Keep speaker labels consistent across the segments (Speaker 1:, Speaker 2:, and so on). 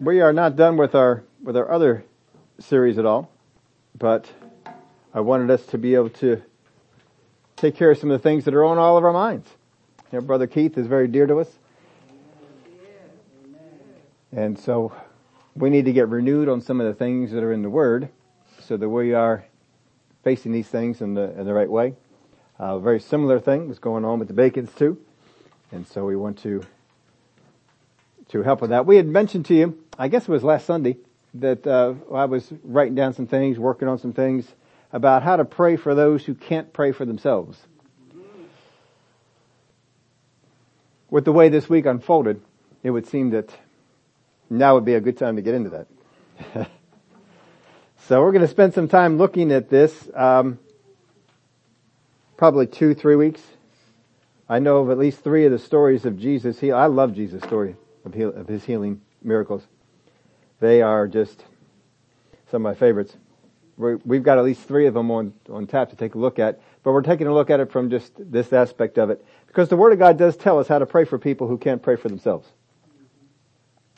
Speaker 1: we are not done with our with our other series at all, but I wanted us to be able to take care of some of the things that are on all of our minds. You know, Brother Keith is very dear to us. And so we need to get renewed on some of the things that are in the Word so that we are facing these things in the, in the right way. Uh, a very similar thing was going on with the Bacons too. And so we want to, to help with that. We had mentioned to you, I guess it was last Sunday, that uh, I was writing down some things, working on some things about how to pray for those who can't pray for themselves. With the way this week unfolded, it would seem that now would be a good time to get into that. so we're going to spend some time looking at this, um, probably two, three weeks. I know of at least three of the stories of Jesus. He, I love Jesus' story of, heal, of his healing miracles. They are just some of my favorites. we have got at least three of them on, on tap to take a look at, but we're taking a look at it from just this aspect of it. Because the Word of God does tell us how to pray for people who can't pray for themselves.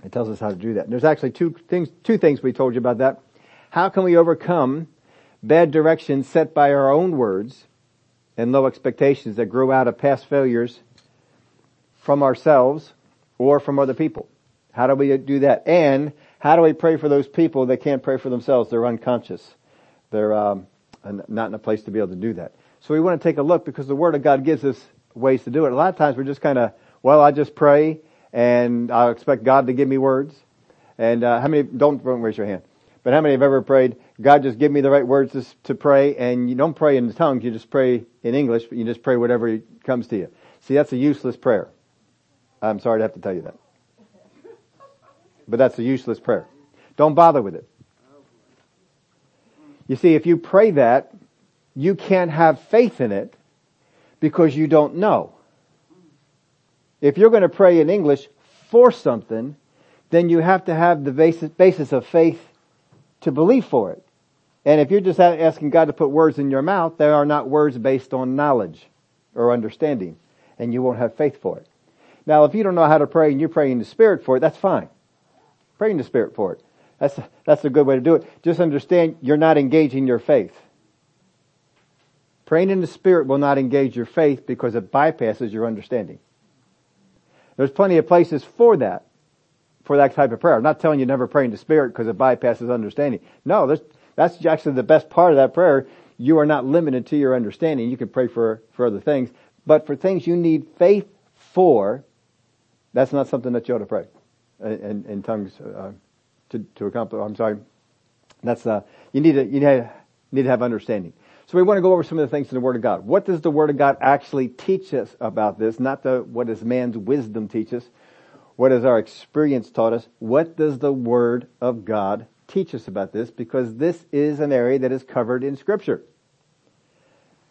Speaker 1: It tells us how to do that. And there's actually two things, two things we told you about that. How can we overcome bad directions set by our own words and low expectations that grow out of past failures from ourselves or from other people? How do we do that? And how do we pray for those people that can't pray for themselves? They're unconscious. They're um, not in a place to be able to do that. So we want to take a look because the Word of God gives us ways to do it. A lot of times we're just kind of, well, I just pray and I expect God to give me words. And uh, how many don't, don't raise your hand? But how many have ever prayed, God just give me the right words to, to pray, and you don't pray in the tongues, you just pray in English, but you just pray whatever comes to you. See, that's a useless prayer. I'm sorry to have to tell you that. But that's a useless prayer. Don't bother with it. You see, if you pray that, you can't have faith in it because you don't know. If you're going to pray in English for something, then you have to have the basis, basis of faith to believe for it. And if you're just asking God to put words in your mouth, they are not words based on knowledge or understanding, and you won't have faith for it. Now, if you don't know how to pray and you're praying in the Spirit for it, that's fine. Pray in the Spirit for it. That's, that's a good way to do it. Just understand you're not engaging your faith. Praying in the Spirit will not engage your faith because it bypasses your understanding. There's plenty of places for that, for that type of prayer. I'm not telling you never pray in the Spirit because it bypasses understanding. No, that's actually the best part of that prayer. You are not limited to your understanding. You can pray for, for other things. But for things you need faith for, that's not something that you ought to pray in, in tongues uh, to, to accomplish. I'm sorry. That's uh, you need to you need to have understanding. So we want to go over some of the things in the Word of God. What does the Word of God actually teach us about this? Not the, what does man's wisdom teach us? What has our experience taught us? What does the Word of God teach us about this? Because this is an area that is covered in Scripture.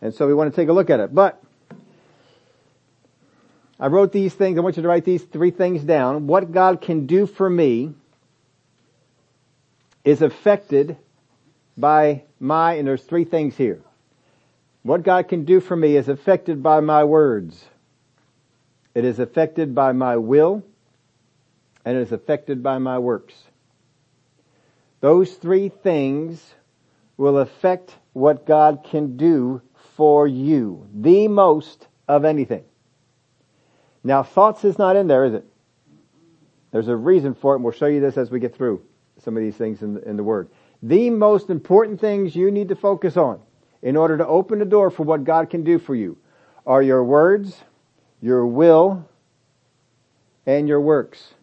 Speaker 1: And so we want to take a look at it. But, I wrote these things, I want you to write these three things down. What God can do for me is affected by my, and there's three things here. What God can do for me is affected by my words. It is affected by my will and it is affected by my works. Those three things will affect what God can do for you. The most of anything. Now thoughts is not in there, is it? There's a reason for it and we'll show you this as we get through some of these things in the, in the Word. The most important things you need to focus on in order to open the door for what God can do for you are your words, your will, and your works.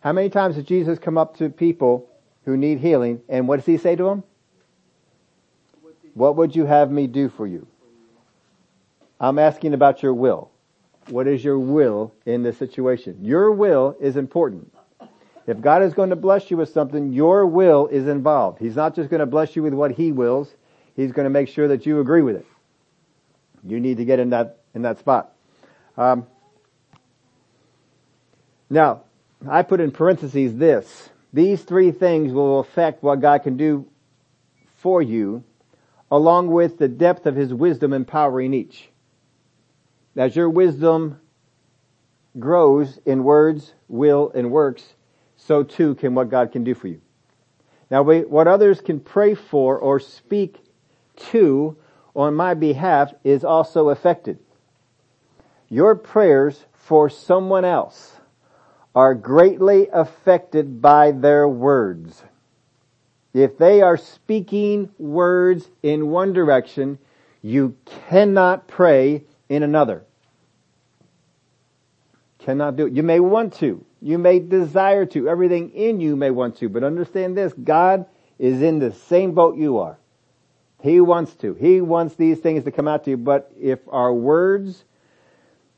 Speaker 1: How many times has Jesus come up to people who need healing and what does he say to them? What would you have me do for you? I'm asking about your will. What is your will in this situation? Your will is important. If God is going to bless you with something, your will is involved. He's not just going to bless you with what He wills. He's going to make sure that you agree with it. You need to get in that, in that spot. Um, now, I put in parentheses this. These three things will affect what God can do for you, along with the depth of His wisdom empowering each. As your wisdom grows in words, will, and works, so too can what God can do for you. Now what others can pray for or speak to on my behalf is also affected. Your prayers for someone else are greatly affected by their words. If they are speaking words in one direction, you cannot pray in another. Cannot do it. You may want to. You may desire to. Everything in you may want to. But understand this, God is in the same boat you are. He wants to. He wants these things to come out to you. But if our words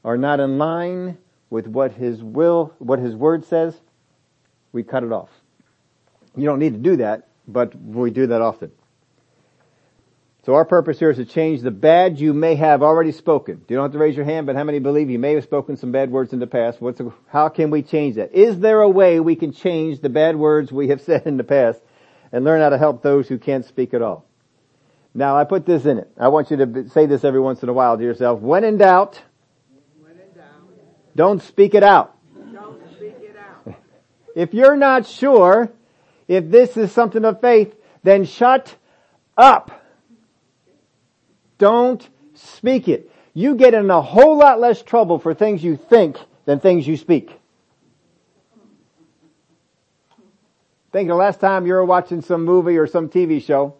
Speaker 1: are not in line with what His will, what His word says, we cut it off. You don't need to do that, but we do that often. So our purpose here is to change the bad you may have already spoken. You don't have to raise your hand, but how many believe you may have spoken some bad words in the past? What's how can we change that? Is there a way we can change the bad words we have said in the past and learn how to help those who can't speak at all? Now I put this in it. I want you to say this every once in a while to yourself. When in doubt, when in doubt don't speak it out. Don't speak it out. if you're not sure if this is something of faith, then shut up. Don't speak it. You get in a whole lot less trouble for things you think than things you speak. Think the last time you were watching some movie or some TV show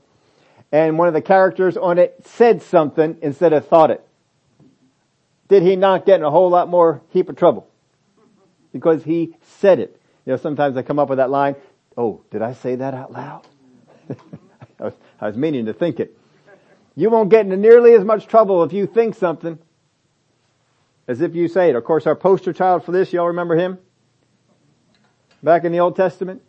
Speaker 1: and one of the characters on it said something instead of thought it. Did he not get in a whole lot more heap of trouble? Because he said it. You know, sometimes I come up with that line, oh, did I say that out loud? I, was, I was meaning to think it. You won't get into nearly as much trouble if you think something as if you say it. Of course, our poster child for this, y'all remember him? Back in the Old Testament?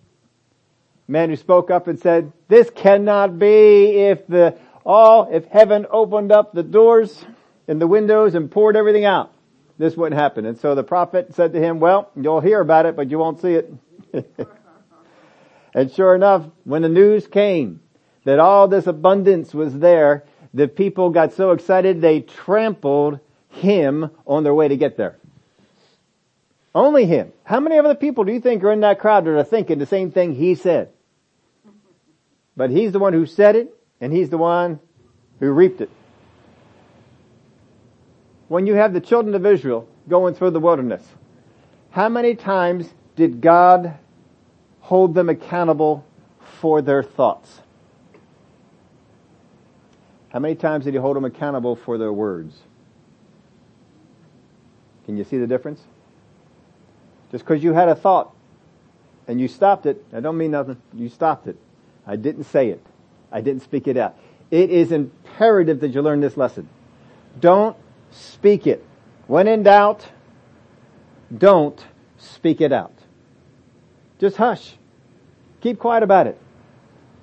Speaker 1: Man who spoke up and said, this cannot be if the, all, if heaven opened up the doors and the windows and poured everything out. This wouldn't happen. And so the prophet said to him, well, you'll hear about it, but you won't see it. and sure enough, when the news came that all this abundance was there, the people got so excited they trampled him on their way to get there. Only him. How many other people do you think are in that crowd that are thinking the same thing he said? But he's the one who said it, and he's the one who reaped it. When you have the children of Israel going through the wilderness, how many times did God hold them accountable for their thoughts? How many times did he hold them accountable for their words? Can you see the difference? Just because you had a thought and you stopped it, I don't mean nothing. You stopped it. I didn't say it. I didn't speak it out. It is imperative that you learn this lesson. Don't speak it. When in doubt, don't speak it out. Just hush. Keep quiet about it.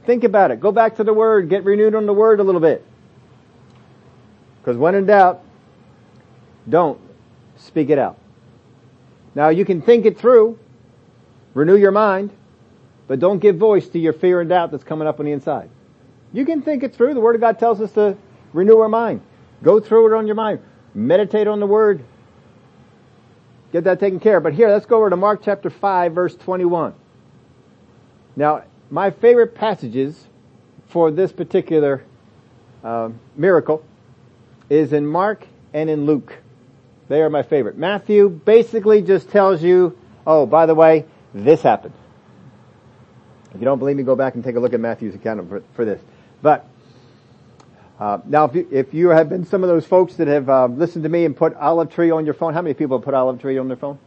Speaker 1: Think about it. Go back to the Word. Get renewed on the Word a little bit. Because when in doubt, don't speak it out. Now you can think it through, renew your mind, but don't give voice to your fear and doubt that's coming up on the inside. You can think it through. The Word of God tells us to renew our mind. Go through it on your mind. Meditate on the Word. Get that taken care of. But here, let's go over to Mark chapter 5 verse 21. Now, my favorite passages for this particular uh, miracle is in Mark and in Luke. They are my favorite. Matthew basically just tells you, oh, by the way, this happened. If you don't believe me, go back and take a look at Matthew's account for, for this. But uh, now, if you, if you have been some of those folks that have uh, listened to me and put olive tree on your phone, how many people have put olive tree on their phone?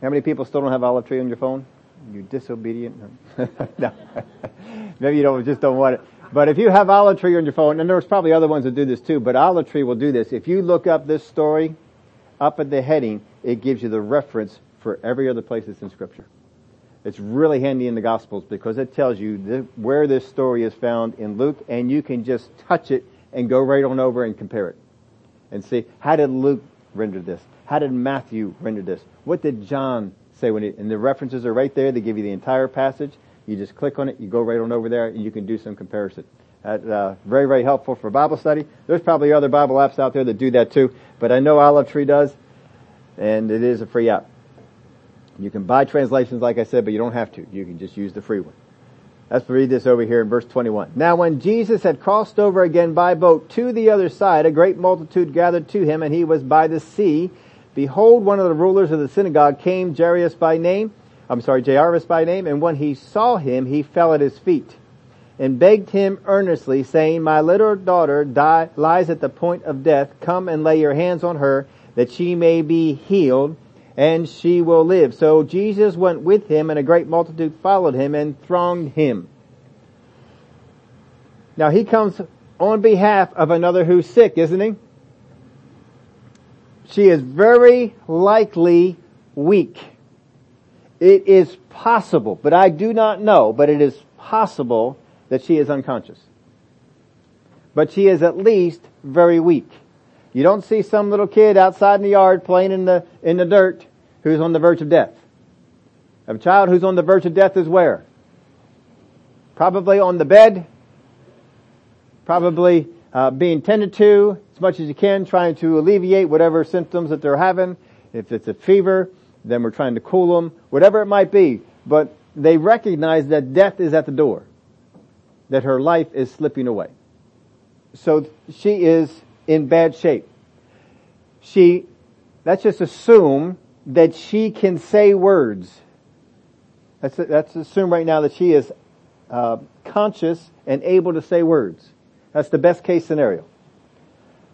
Speaker 1: How many people still don't have olive tree on your phone? You disobedient. Maybe you don't just don't want it. But if you have Olive Tree on your phone, and there's probably other ones that do this too, but Olive Tree will do this. If you look up this story, up at the heading, it gives you the reference for every other place that's in Scripture. It's really handy in the Gospels because it tells you where this story is found in Luke, and you can just touch it and go right on over and compare it. And see, how did Luke render this? How did Matthew render this? What did John say when it, and the references are right there. They give you the entire passage. You just click on it, you go right on over there, and you can do some comparison. That's uh, very, very helpful for Bible study. There's probably other Bible apps out there that do that too, but I know Olive Tree does, and it is a free app. You can buy translations like I said, but you don't have to. You can just use the free one. Let's read this over here in verse 21. Now when Jesus had crossed over again by boat to the other side, a great multitude gathered to him and he was by the sea. Behold, one of the rulers of the synagogue came, Jairus by name, I'm sorry, Jairus by name, and when he saw him, he fell at his feet and begged him earnestly saying, my little daughter die, lies at the point of death. Come and lay your hands on her that she may be healed and she will live. So Jesus went with him and a great multitude followed him and thronged him. Now he comes on behalf of another who's sick, isn't he? She is very likely weak. It is possible, but I do not know, but it is possible that she is unconscious. But she is at least very weak. You don't see some little kid outside in the yard playing in the, in the dirt who's on the verge of death. A child who's on the verge of death is where? Probably on the bed, probably uh, being tended to as much as you can, trying to alleviate whatever symptoms that they're having. If it's a fever, then we're trying to cool them, whatever it might be. But they recognize that death is at the door, that her life is slipping away. So she is in bad shape. She, let's just assume that she can say words. Let's, let's assume right now that she is uh, conscious and able to say words. That's the best case scenario.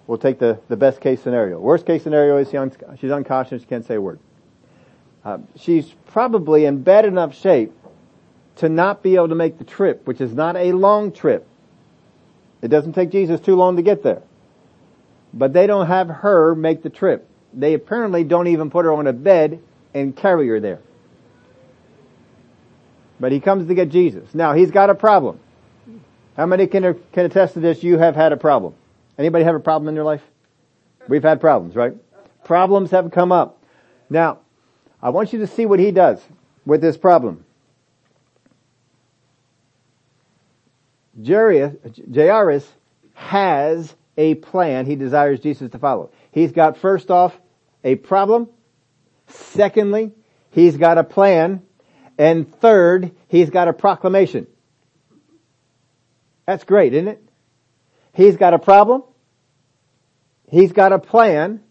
Speaker 1: We'll take the, the best case scenario. Worst case scenario is she un- she's unconscious, she can't say a word. Uh, she's probably in bad enough shape to not be able to make the trip, which is not a long trip. It doesn't take Jesus too long to get there. But they don't have her make the trip. They apparently don't even put her on a bed and carry her there. But he comes to get Jesus. Now he's got a problem. How many can, can attest to this? You have had a problem. Anybody have a problem in your life? We've had problems, right? Problems have come up. Now, I want you to see what he does with this problem. Jairus has a plan he desires Jesus to follow. He's got first off a problem. Secondly, he's got a plan. And third, he's got a proclamation. That's great, isn't it? He's got a problem. He's got a plan.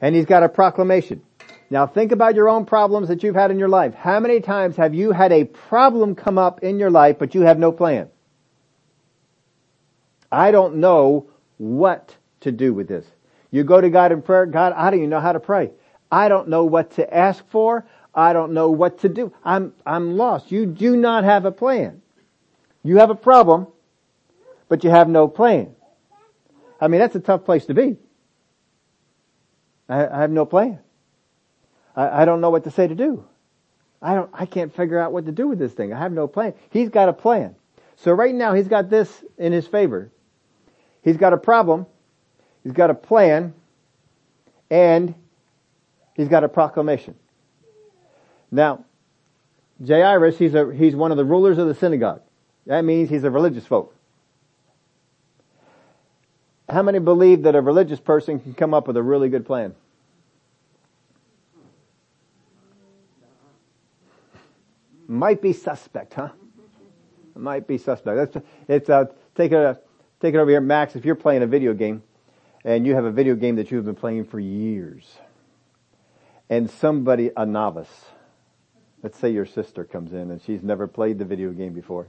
Speaker 1: And he's got a proclamation. Now think about your own problems that you've had in your life. How many times have you had a problem come up in your life, but you have no plan? I don't know what to do with this. You go to God in prayer, God, I don't even know how to pray. I don't know what to ask for. I don't know what to do. I'm, I'm lost. You do not have a plan. You have a problem, but you have no plan. I mean, that's a tough place to be. I, I have no plan. I, I don't know what to say to do. I don't, I can't figure out what to do with this thing. I have no plan. He's got a plan. So right now he's got this in his favor. He's got a problem. He's got a plan. And he's got a proclamation. Now, Jairus, he's a, he's one of the rulers of the synagogue. That means he's a religious folk. How many believe that a religious person can come up with a really good plan? Might be suspect, huh? Might be suspect. It's, it's uh, take it, take it over here, Max. If you're playing a video game, and you have a video game that you've been playing for years, and somebody, a novice, let's say your sister comes in and she's never played the video game before,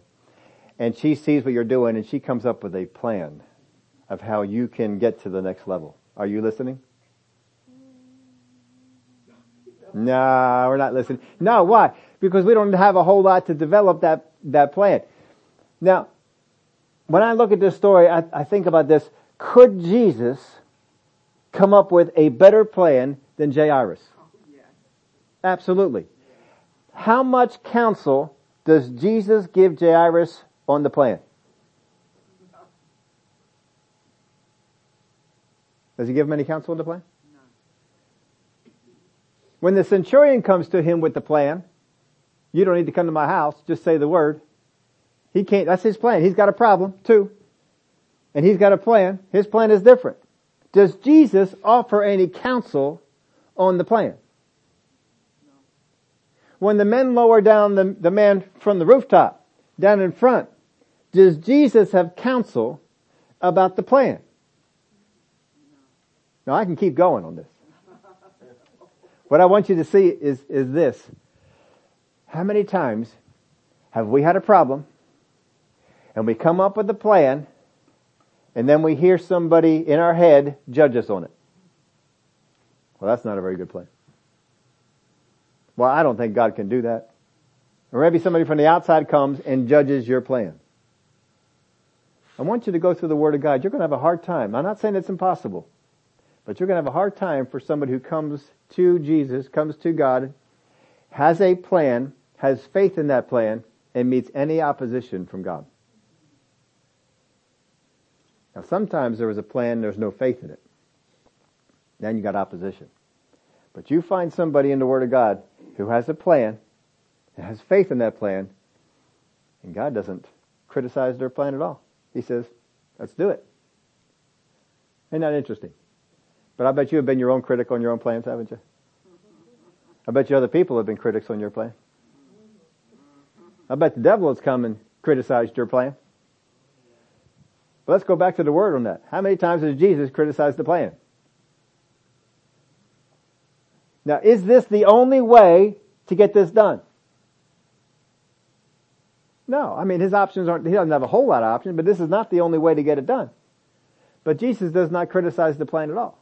Speaker 1: and she sees what you're doing and she comes up with a plan of how you can get to the next level. Are you listening? No, we're not listening. No, why? Because we don't have a whole lot to develop that, that plan. Now, when I look at this story, I, I think about this. Could Jesus come up with a better plan than Jairus? Absolutely. How much counsel does Jesus give Jairus on the plan? Does he give him any counsel on the plan? When the centurion comes to him with the plan, you don't need to come to my house. Just say the word. He can't, that's his plan. He's got a problem too. And he's got a plan. His plan is different. Does Jesus offer any counsel on the plan? when the men lower down the, the man from the rooftop, down in front, does Jesus have counsel about the plan? Now I can keep going on this. What I want you to see is, is this. How many times have we had a problem and we come up with a plan and then we hear somebody in our head judge us on it? Well, that's not a very good plan. Well, I don't think God can do that. Or maybe somebody from the outside comes and judges your plan. I want you to go through the Word of God. You're going to have a hard time. I'm not saying it's impossible, but you're going to have a hard time for somebody who comes to Jesus, comes to God, has a plan, has faith in that plan, and meets any opposition from God. Now sometimes there was a plan, there's no faith in it. Then you got opposition. But you find somebody in the Word of God who has a plan, and has faith in that plan, and God doesn't criticize their plan at all. He says, let's do it. Isn't that interesting? But I bet you have been your own critic on your own plans, haven't you? I bet you other people have been critics on your plan. I bet the devil has come and criticized your plan. But let's go back to the word on that. How many times has Jesus criticized the plan? Now, is this the only way to get this done? No. I mean, his options aren't, he doesn't have a whole lot of options, but this is not the only way to get it done. But Jesus does not criticize the plan at all.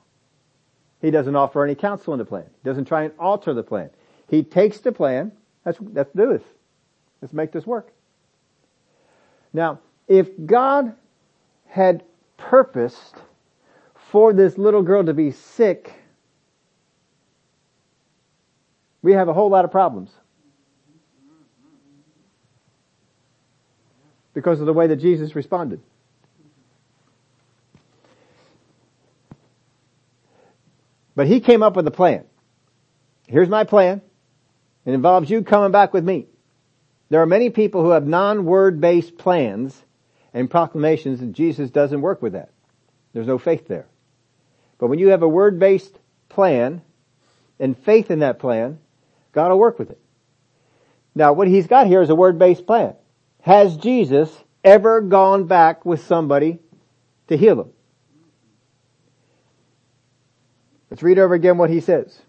Speaker 1: He doesn't offer any counsel in the plan. He doesn't try and alter the plan. He takes the plan. Let's do this. Let's make this work. Now, if God had purposed for this little girl to be sick we have a whole lot of problems. Because of the way that Jesus responded. But he came up with a plan. Here's my plan. It involves you coming back with me. There are many people who have non-word based plans and proclamations and Jesus doesn't work with that. There's no faith there. But when you have a word based plan and faith in that plan, God will work with it. Now what he's got here is a word-based plan. Has Jesus ever gone back with somebody to heal them? Let's read over again what he says.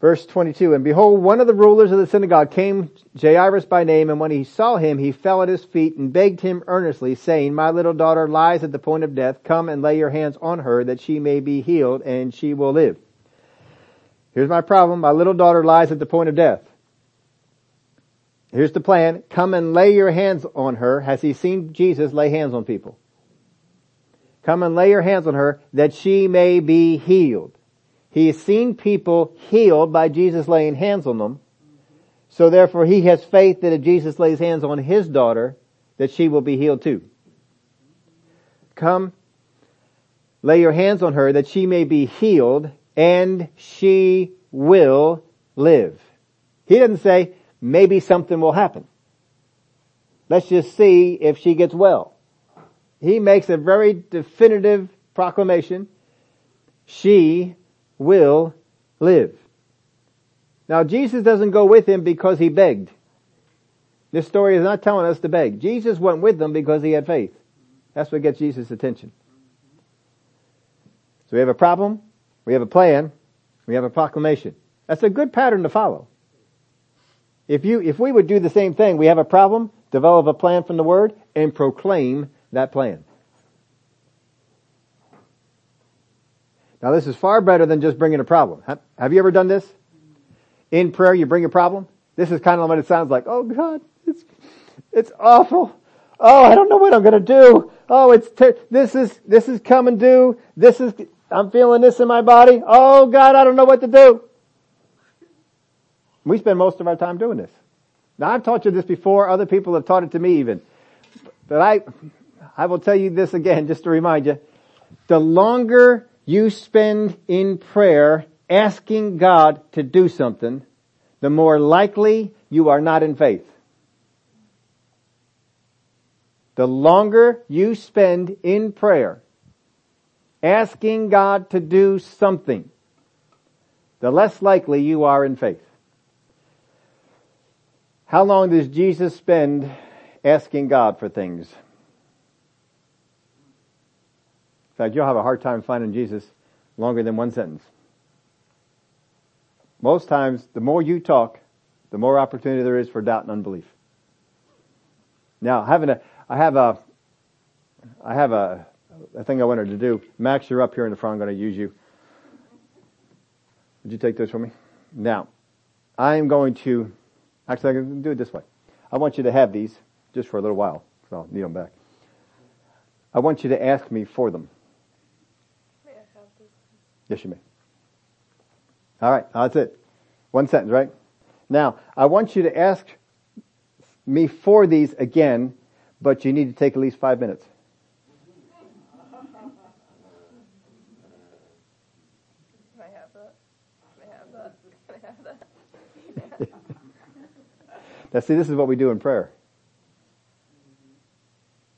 Speaker 1: Verse 22, and behold, one of the rulers of the synagogue came, Jairus by name, and when he saw him, he fell at his feet and begged him earnestly, saying, My little daughter lies at the point of death. Come and lay your hands on her that she may be healed and she will live. Here's my problem. My little daughter lies at the point of death. Here's the plan. Come and lay your hands on her. Has he seen Jesus lay hands on people? Come and lay your hands on her that she may be healed. He has seen people healed by Jesus laying hands on them. So therefore he has faith that if Jesus lays hands on his daughter, that she will be healed too. Come, lay your hands on her that she may be healed and she will live. He doesn't say, maybe something will happen. Let's just see if she gets well. He makes a very definitive proclamation. She will live. Now Jesus doesn't go with him because he begged. This story is not telling us to beg. Jesus went with them because he had faith. That's what gets Jesus' attention. So we have a problem. We have a plan. We have a proclamation. That's a good pattern to follow. If you, if we would do the same thing, we have a problem, develop a plan from the Word, and proclaim that plan. Now this is far better than just bringing a problem. Have you ever done this? In prayer, you bring a problem? This is kind of what it sounds like. Oh God, it's, it's awful. Oh, I don't know what I'm gonna do. Oh, it's, ter- this is, this is coming due. This is, I'm feeling this in my body. Oh God, I don't know what to do. We spend most of our time doing this. Now I've taught you this before. Other people have taught it to me even. But I, I will tell you this again just to remind you. The longer you spend in prayer asking God to do something, the more likely you are not in faith. The longer you spend in prayer asking God to do something, the less likely you are in faith. How long does Jesus spend asking God for things? In fact, you'll have a hard time finding Jesus longer than one sentence. Most times, the more you talk, the more opportunity there is for doubt and unbelief. Now, having a, I have a, I have a, a thing I wanted to do. Max, you're up here in the front. I'm going to use you. Would you take this for me? Now, I am going to, actually, going to do it this way. I want you to have these just for a little while, so I'll need them back. I want you to ask me for them. May I have these? Yes, you may. All right, that's it. One sentence, right? Now, I want you to ask me for these again, but you need to take at least five minutes. now see, this is what we do in prayer.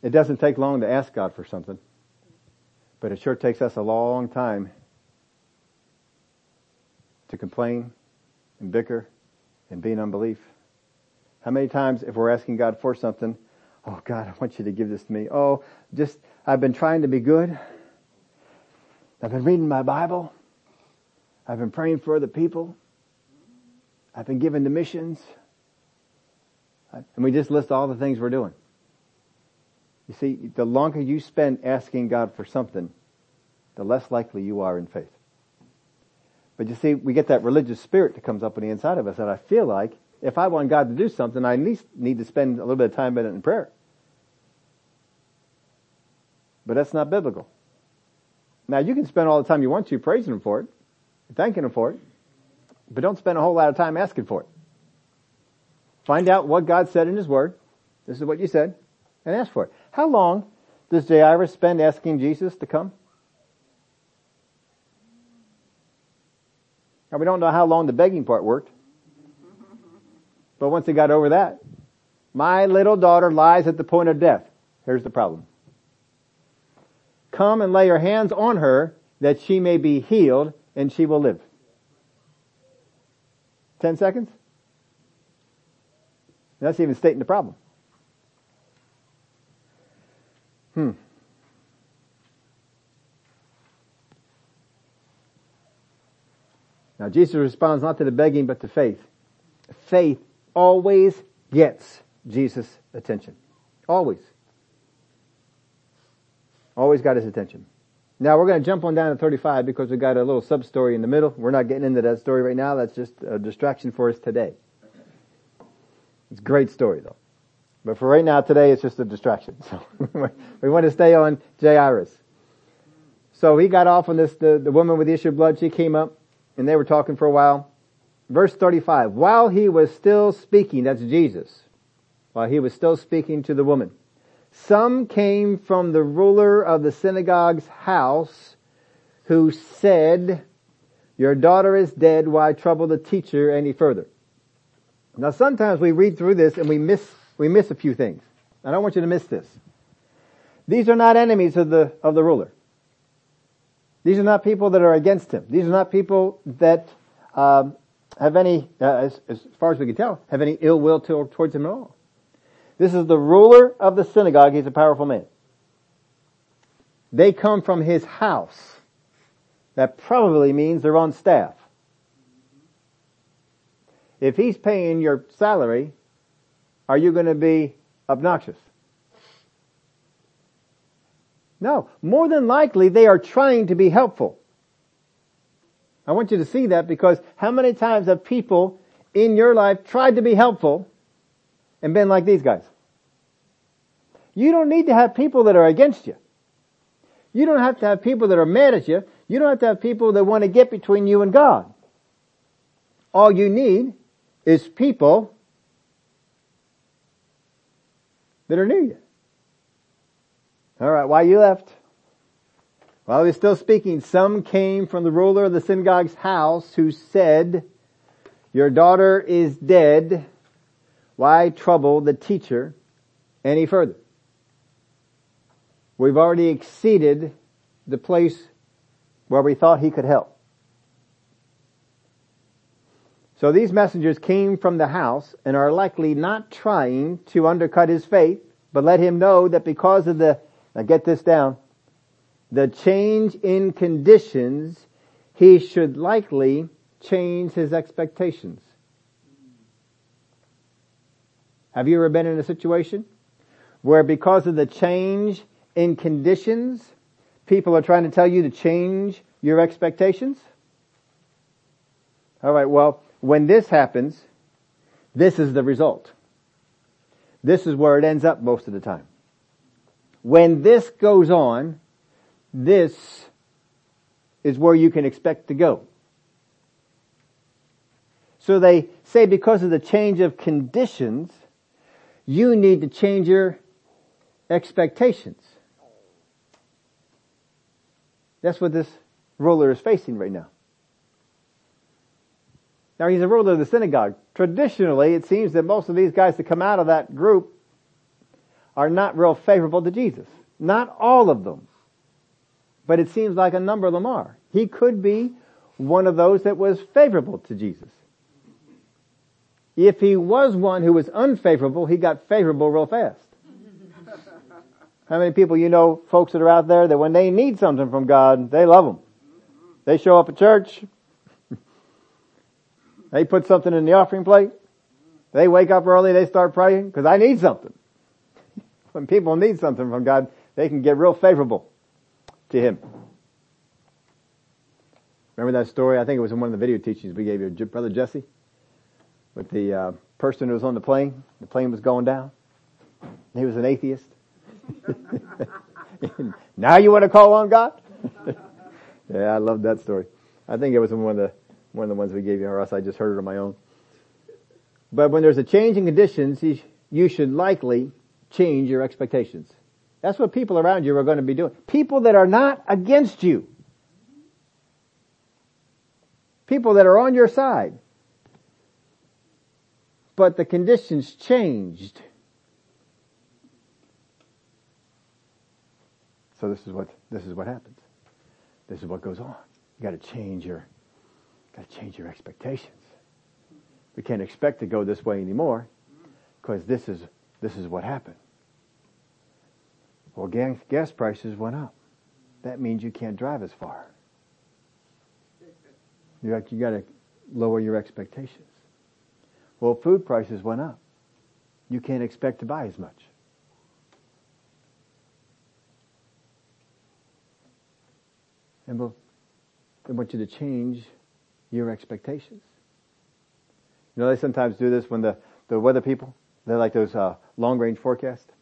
Speaker 1: It doesn't take long to ask God for something, but it sure takes us a long time to complain and bicker and be in unbelief. How many times if we're asking God for something, oh God, I want you to give this to me. Oh, just, I've been trying to be good. I've been reading my Bible. I've been praying for other people. I've been giving to missions. And we just list all the things we're doing. You see, the longer you spend asking God for something, the less likely you are in faith. But you see, we get that religious spirit that comes up on the inside of us and I feel like if I want God to do something, I at least need to spend a little bit of time in it in prayer. But that's not biblical. Now you can spend all the time you want to praising Him for it, thanking Him for it, but don't spend a whole lot of time asking for it. Find out what God said in His Word. This is what you said, and ask for it. How long does Jairus spend asking Jesus to come? Now we don't know how long the begging part worked. But once he got over that, my little daughter lies at the point of death. Here's the problem. Come and lay your hands on her that she may be healed and she will live. Ten seconds? That's even stating the problem. Hmm. Now Jesus responds not to the begging, but to faith. Faith always gets Jesus' attention. Always. Always got his attention. Now we're going to jump on down to 35 because we got a little sub story in the middle. We're not getting into that story right now. That's just a distraction for us today. It's a great story though. But for right now today it's just a distraction. So we want to stay on Jairus. So he got off on this, the, the woman with the issue of blood, she came up and they were talking for a while. Verse 35, while he was still speaking, that's Jesus, while he was still speaking to the woman, some came from the ruler of the synagogue's house who said, your daughter is dead, why trouble the teacher any further? Now sometimes we read through this and we miss, we miss a few things. I don't want you to miss this. These are not enemies of the, of the ruler. These are not people that are against him. These are not people that um, have any, uh, as, as, far as we can tell, have any ill will to, towards him at all. This is the ruler of the synagogue. He's a powerful man. They come from his house. That probably means they're on staff. If he's paying your salary, are you going to be obnoxious? No, more than likely they are trying to be helpful. I want you to see that because how many times have people in your life tried to be helpful and been like these guys? You don't need to have people that are against you. You don't have to have people that are mad at you. You don't have to have people that want to get between you and God. All you need is people that are near you. All right, why you left? While he was still speaking, some came from the ruler of the synagogue's house who said, your daughter is dead. Why trouble the teacher any further? We've already exceeded the place where we thought he could help. So these messengers came from the house and are likely not trying to undercut his faith, but let him know that because of the, now get this down, the change in conditions, he should likely change his expectations. Have you ever been in a situation where because of the change in conditions, people are trying to tell you to change your expectations? Alright, well, when this happens, this is the result. This is where it ends up most of the time. When this goes on, this is where you can expect to go. So they say because of the change of conditions, you need to change your expectations. That's what this ruler is facing right now. Now he's a ruler of the synagogue. Traditionally, it seems that most of these guys that come out of that group are not real favorable to Jesus. Not all of them. But it seems like a number of them are. He could be one of those that was favorable to Jesus. If he was one who was unfavorable, he got favorable real fast. How many people you know, folks that are out there, that when they need something from God, they love them. They show up at church. they put something in the offering plate. They wake up early, they start praying, because I need something. When people need something from God, they can get real favorable to Him. Remember that story? I think it was in one of the video teachings we gave you, Brother Jesse? with the uh, person who was on the plane. The plane was going down. He was an atheist. now you want to call on God? yeah, I love that story. I think it was one of the one of the ones we gave you, or else I just heard it on my own. But when there's a change in conditions, you should likely change your expectations. That's what people around you are going to be doing. People that are not against you. People that are on your side but the conditions changed. So this is what this is what happens. This is what goes on. You got to change your got to change your expectations. We can't expect to go this way anymore because this is this is what happened. Well, gas, gas prices went up. That means you can't drive as far. You you got to lower your expectations. Well, food prices went up. You can't expect to buy as much. And we'll, they want you to change your expectations. You know, they sometimes do this when the, the weather people, they're like those uh, long range forecasts.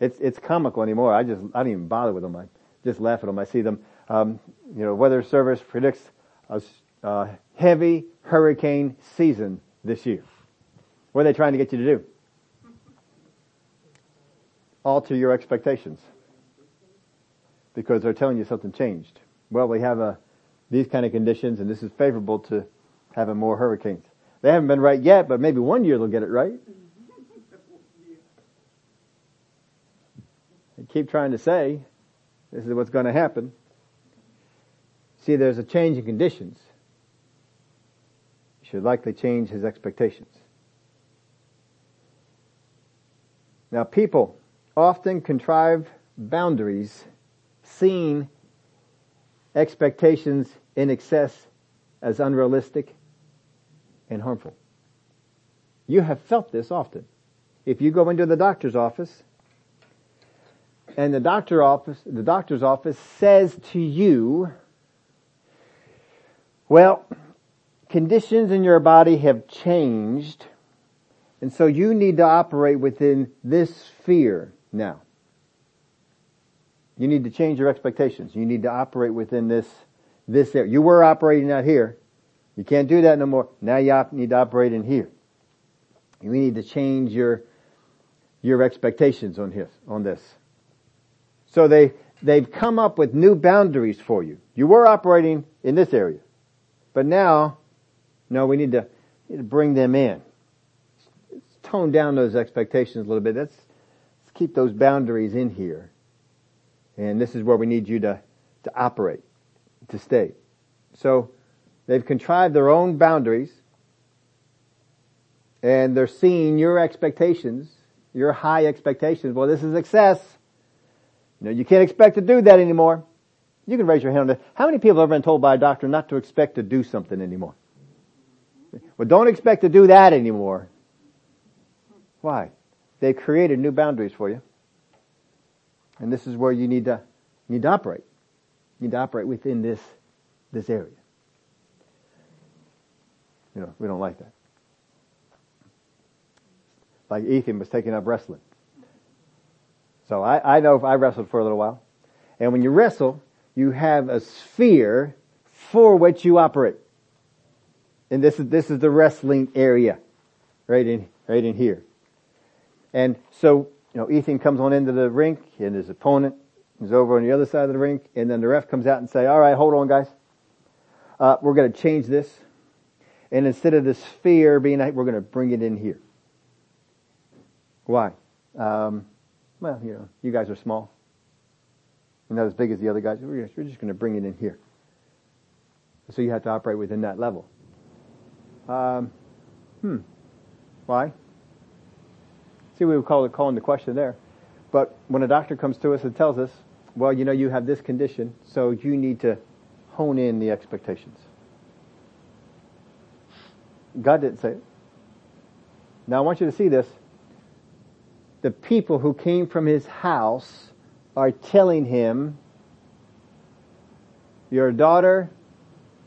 Speaker 1: It's, it's comical anymore. I just, I don't even bother with them. I just laugh at them. I see them, um, you know, weather service predicts a uh, heavy hurricane season this year. What are they trying to get you to do? Alter your expectations. Because they're telling you something changed. Well, we have a, uh, these kind of conditions and this is favorable to having more hurricanes. They haven't been right yet, but maybe one year they'll get it right. They keep trying to say, this is what's going to happen. See, there's a change in conditions. Should likely change his expectations. Now people often contrive boundaries, seeing expectations in excess as unrealistic and harmful. You have felt this often. If you go into the doctor's office and the doctor office, the doctor's office says to you, well, conditions in your body have changed and so you need to operate within this sphere now. You need to change your expectations. You need to operate within this, this area. You were operating out here. You can't do that no more. Now you need to operate in here. You need to change your, your expectations on his, on this. So they, they've come up with new boundaries for you. You were operating in this area. But now, no, we need to, need to bring them in tone down those expectations a little bit. Let's, let's keep those boundaries in here. And this is where we need you to, to operate, to stay. So they've contrived their own boundaries and they're seeing your expectations, your high expectations. Well, this is excess. You know, you can't expect to do that anymore. You can raise your hand on that. How many people have ever been told by a doctor not to expect to do something anymore? Well, don't expect to do that anymore. Why? They've created new boundaries for you. And this is where you need to, need to operate. You need to operate within this, this area. You know, we don't like that. Like Ethan was taking up wrestling. So I, I know I wrestled for a little while. And when you wrestle, you have a sphere for which you operate. And this is, this is the wrestling area. Right in, right in here. And so, you know, Ethan comes on into the rink and his opponent is over on the other side of the rink and then the ref comes out and say, alright, hold on guys. Uh, we're gonna change this. And instead of the sphere being, we're gonna bring it in here. Why? Um, well, you know, you guys are small. You're not as big as the other guys. We're just going to bring it in here. So you have to operate within that level. Um, hmm. Why? See, we would call it calling the question there. But when a doctor comes to us and tells us, well, you know, you have this condition, so you need to hone in the expectations. God didn't say it. Now I want you to see this the people who came from his house are telling him, your daughter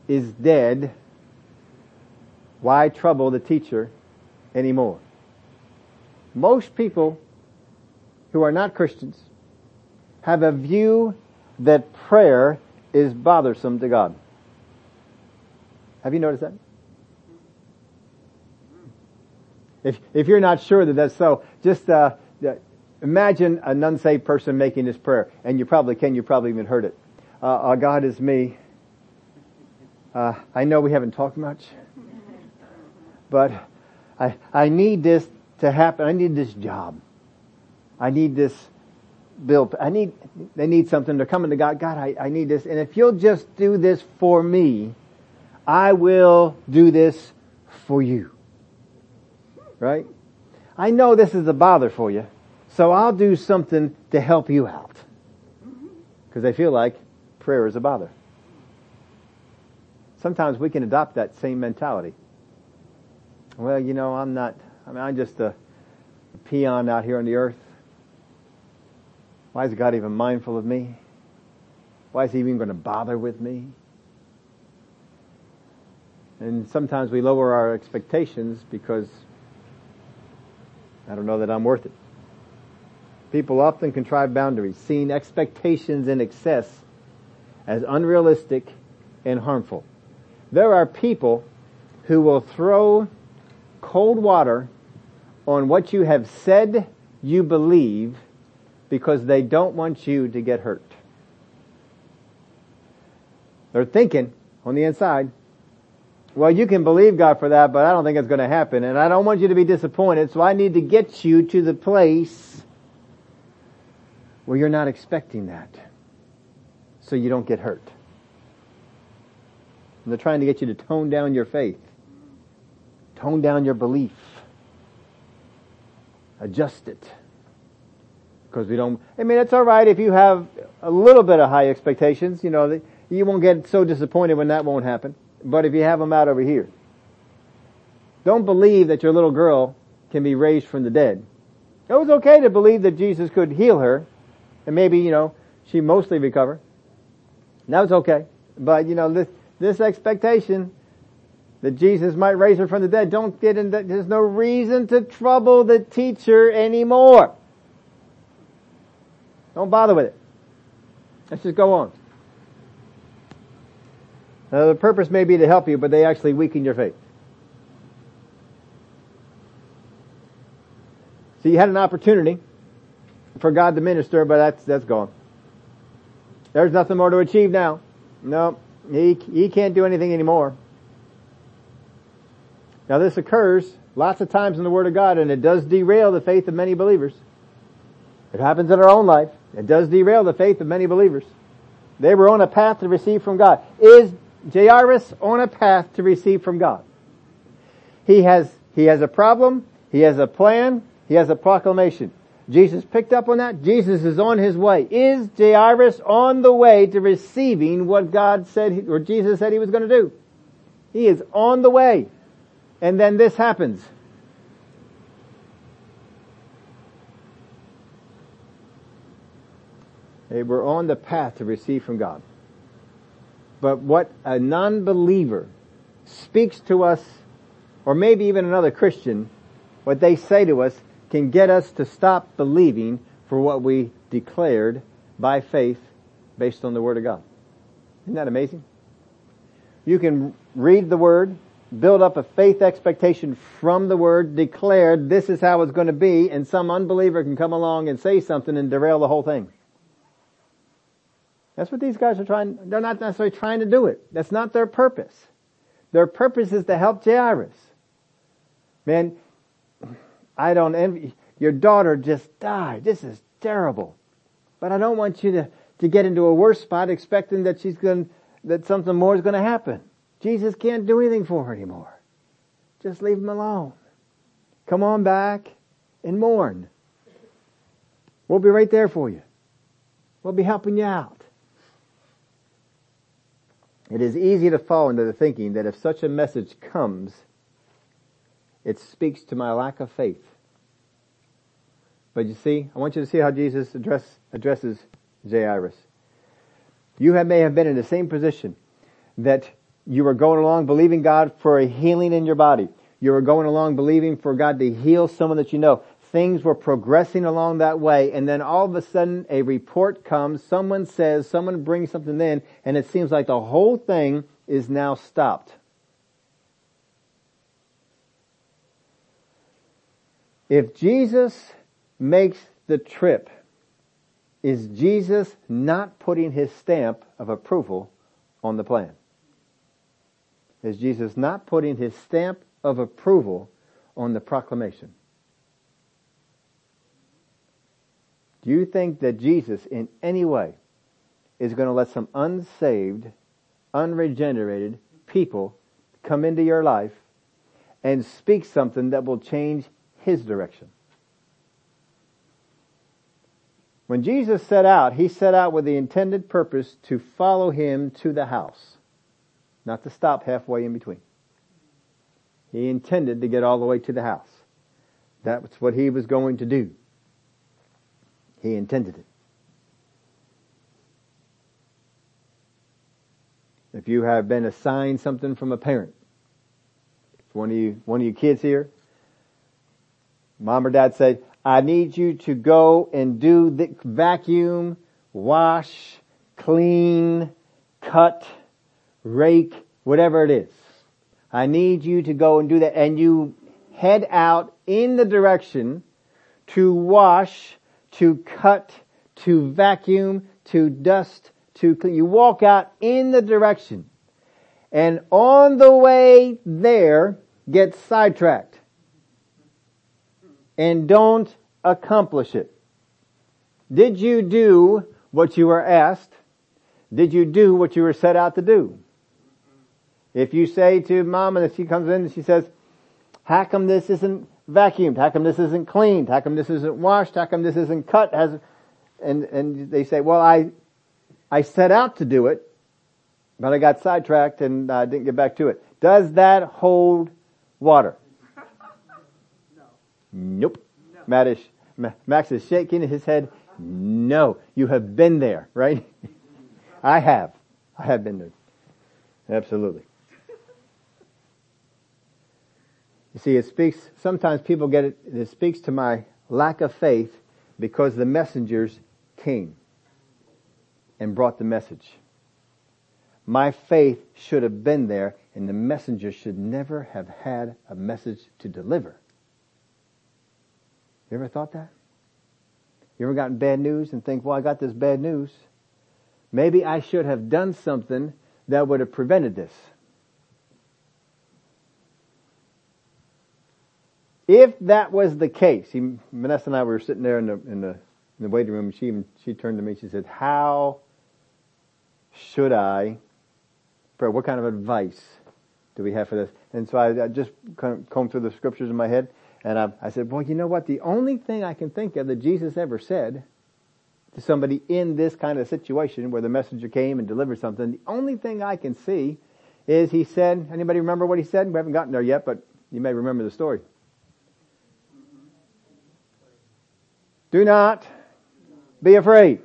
Speaker 1: is dead. Why trouble the teacher anymore? Most people who are not Christians have a view that prayer is bothersome to God. Have you noticed that? If, if you're not sure that that's so, just uh, Imagine an unsaved person making this prayer, and you probably can, you probably even heard it. Uh, uh, God is me. Uh, I know we haven't talked much, but I, I need this to happen. I need this job. I need this bill. I need, they need something. They're coming to God. God, I, I need this. And if you'll just do this for me, I will do this for you. Right? I know this is a bother for you. So I'll do something to help you out. Because they feel like prayer is a bother. Sometimes we can adopt that same mentality. Well, you know, I'm not, I mean, I'm just a peon out here on the earth. Why is God even mindful of me? Why is he even going to bother with me? And sometimes we lower our expectations because I don't know that I'm worth it. People often contrive boundaries, seeing expectations in excess as unrealistic and harmful. There are people who will throw cold water on what you have said you believe because they don't want you to get hurt. They're thinking on the inside, well, you can believe God for that, but I don't think it's going to happen, and I don't want you to be disappointed, so I need to get you to the place where you're not expecting that. So you don't get hurt. And they're trying to get you to tone down your faith. Tone down your belief. Adjust it. Because we don't, I mean, it's alright if you have a little bit of high expectations, you know, you won't get so disappointed when that won't happen. But if you have them out over here, don't believe that your little girl can be raised from the dead. It was okay to believe that Jesus could heal her and maybe, you know, she mostly recover. That was okay. But, you know, this, this expectation that Jesus might raise her from the dead, don't get in that, there's no reason to trouble the teacher anymore. Don't bother with it. Let's just go on. Now the purpose may be to help you, but they actually weaken your faith. So you had an opportunity for God to minister, but that's, that's gone. There's nothing more to achieve now. No, he, he can't do anything anymore. Now this occurs lots of times in the Word of God and it does derail the faith of many believers. It happens in our own life. It does derail the faith of many believers. They were on a path to receive from God. Is Jairus on a path to receive from God? He has He has a problem. He has a plan. He has a proclamation. Jesus picked up on that. Jesus is on his way. Is Jairus on the way to receiving what God said, or Jesus said he was going to do? He is on the way. And then this happens. They were on the path to receive from God. But what a non-believer speaks to us, or maybe even another Christian, what they say to us can get us to stop believing for what we declared by faith based on the Word of God. Isn't that amazing? You can read the Word, build up a faith expectation from the Word, declare this is how it's going to be, and some unbeliever can come along and say something and derail the whole thing. That's what these guys are trying, they're not necessarily trying to do it. That's not their purpose. Their purpose is to help Jairus. Man, I don't envy, your daughter just died. This is terrible. But I don't want you to, to get into a worse spot expecting that she's going, that something more is going to happen. Jesus can't do anything for her anymore. Just leave him alone. Come on back and mourn. We'll be right there for you. We'll be helping you out. It is easy to fall into the thinking that if such a message comes, it speaks to my lack of faith. But you see, I want you to see how Jesus address, addresses Jairus. You have, may have been in the same position that you were going along believing God for a healing in your body. You were going along believing for God to heal someone that you know things were progressing along that way and then all of a sudden a report comes, someone says, someone brings something in and it seems like the whole thing is now stopped. If Jesus makes the trip, is Jesus not putting his stamp of approval on the plan? Is Jesus not putting his stamp of approval on the proclamation? Do you think that Jesus in any way is going to let some unsaved, unregenerated people come into your life and speak something that will change his direction? When Jesus set out, he set out with the intended purpose to follow him to the house, not to stop halfway in between. He intended to get all the way to the house. That's what he was going to do. He intended it. If you have been assigned something from a parent, if one of you, one of you kids here, mom or dad said, I need you to go and do the vacuum, wash, clean, cut, rake, whatever it is. I need you to go and do that and you head out in the direction to wash to cut, to vacuum, to dust, to clean. You walk out in the direction. And on the way there, get sidetracked. And don't accomplish it. Did you do what you were asked? Did you do what you were set out to do? If you say to mom and she comes in and she says, how come this isn't vacuumed? How come this isn't cleaned? How come this isn't washed? How come this isn't cut? Has, and, and they say, well, I, I set out to do it, but I got sidetracked and I uh, didn't get back to it. Does that hold water? No. Nope. No. Matt is, Max is shaking his head. No. You have been there, right? I have. I have been there. Absolutely. You see, it speaks, sometimes people get it, it speaks to my lack of faith because the messengers came and brought the message. My faith should have been there and the messenger should never have had a message to deliver. You ever thought that? You ever gotten bad news and think, well, I got this bad news. Maybe I should have done something that would have prevented this. If that was the case, he, Vanessa and I were sitting there in the, in the, in the waiting room and she, she turned to me she said, how should I, pray? what kind of advice do we have for this? And so I, I just combed through the scriptures in my head and I, I said, well, you know what? The only thing I can think of that Jesus ever said to somebody in this kind of situation where the messenger came and delivered something, the only thing I can see is he said, anybody remember what he said? We haven't gotten there yet, but you may remember the story. Do not be afraid.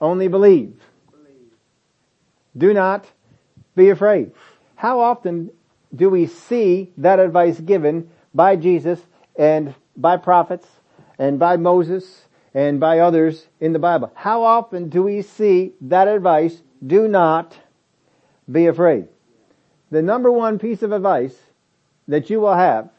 Speaker 1: Only believe. Do not be afraid. How often do we see that advice given by Jesus and by prophets and by Moses and by others in the Bible? How often do we see that advice? Do not be afraid. The number one piece of advice that you will have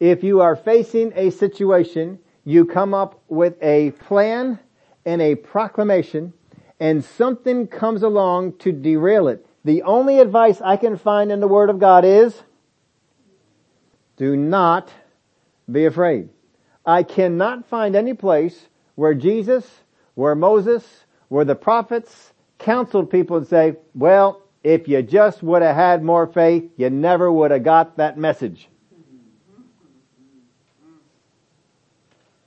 Speaker 1: if you are facing a situation, you come up with a plan and a proclamation and something comes along to derail it. The only advice I can find in the Word of God is, do not be afraid. I cannot find any place where Jesus, where Moses, where the prophets counseled people and say, well, if you just would have had more faith, you never would have got that message.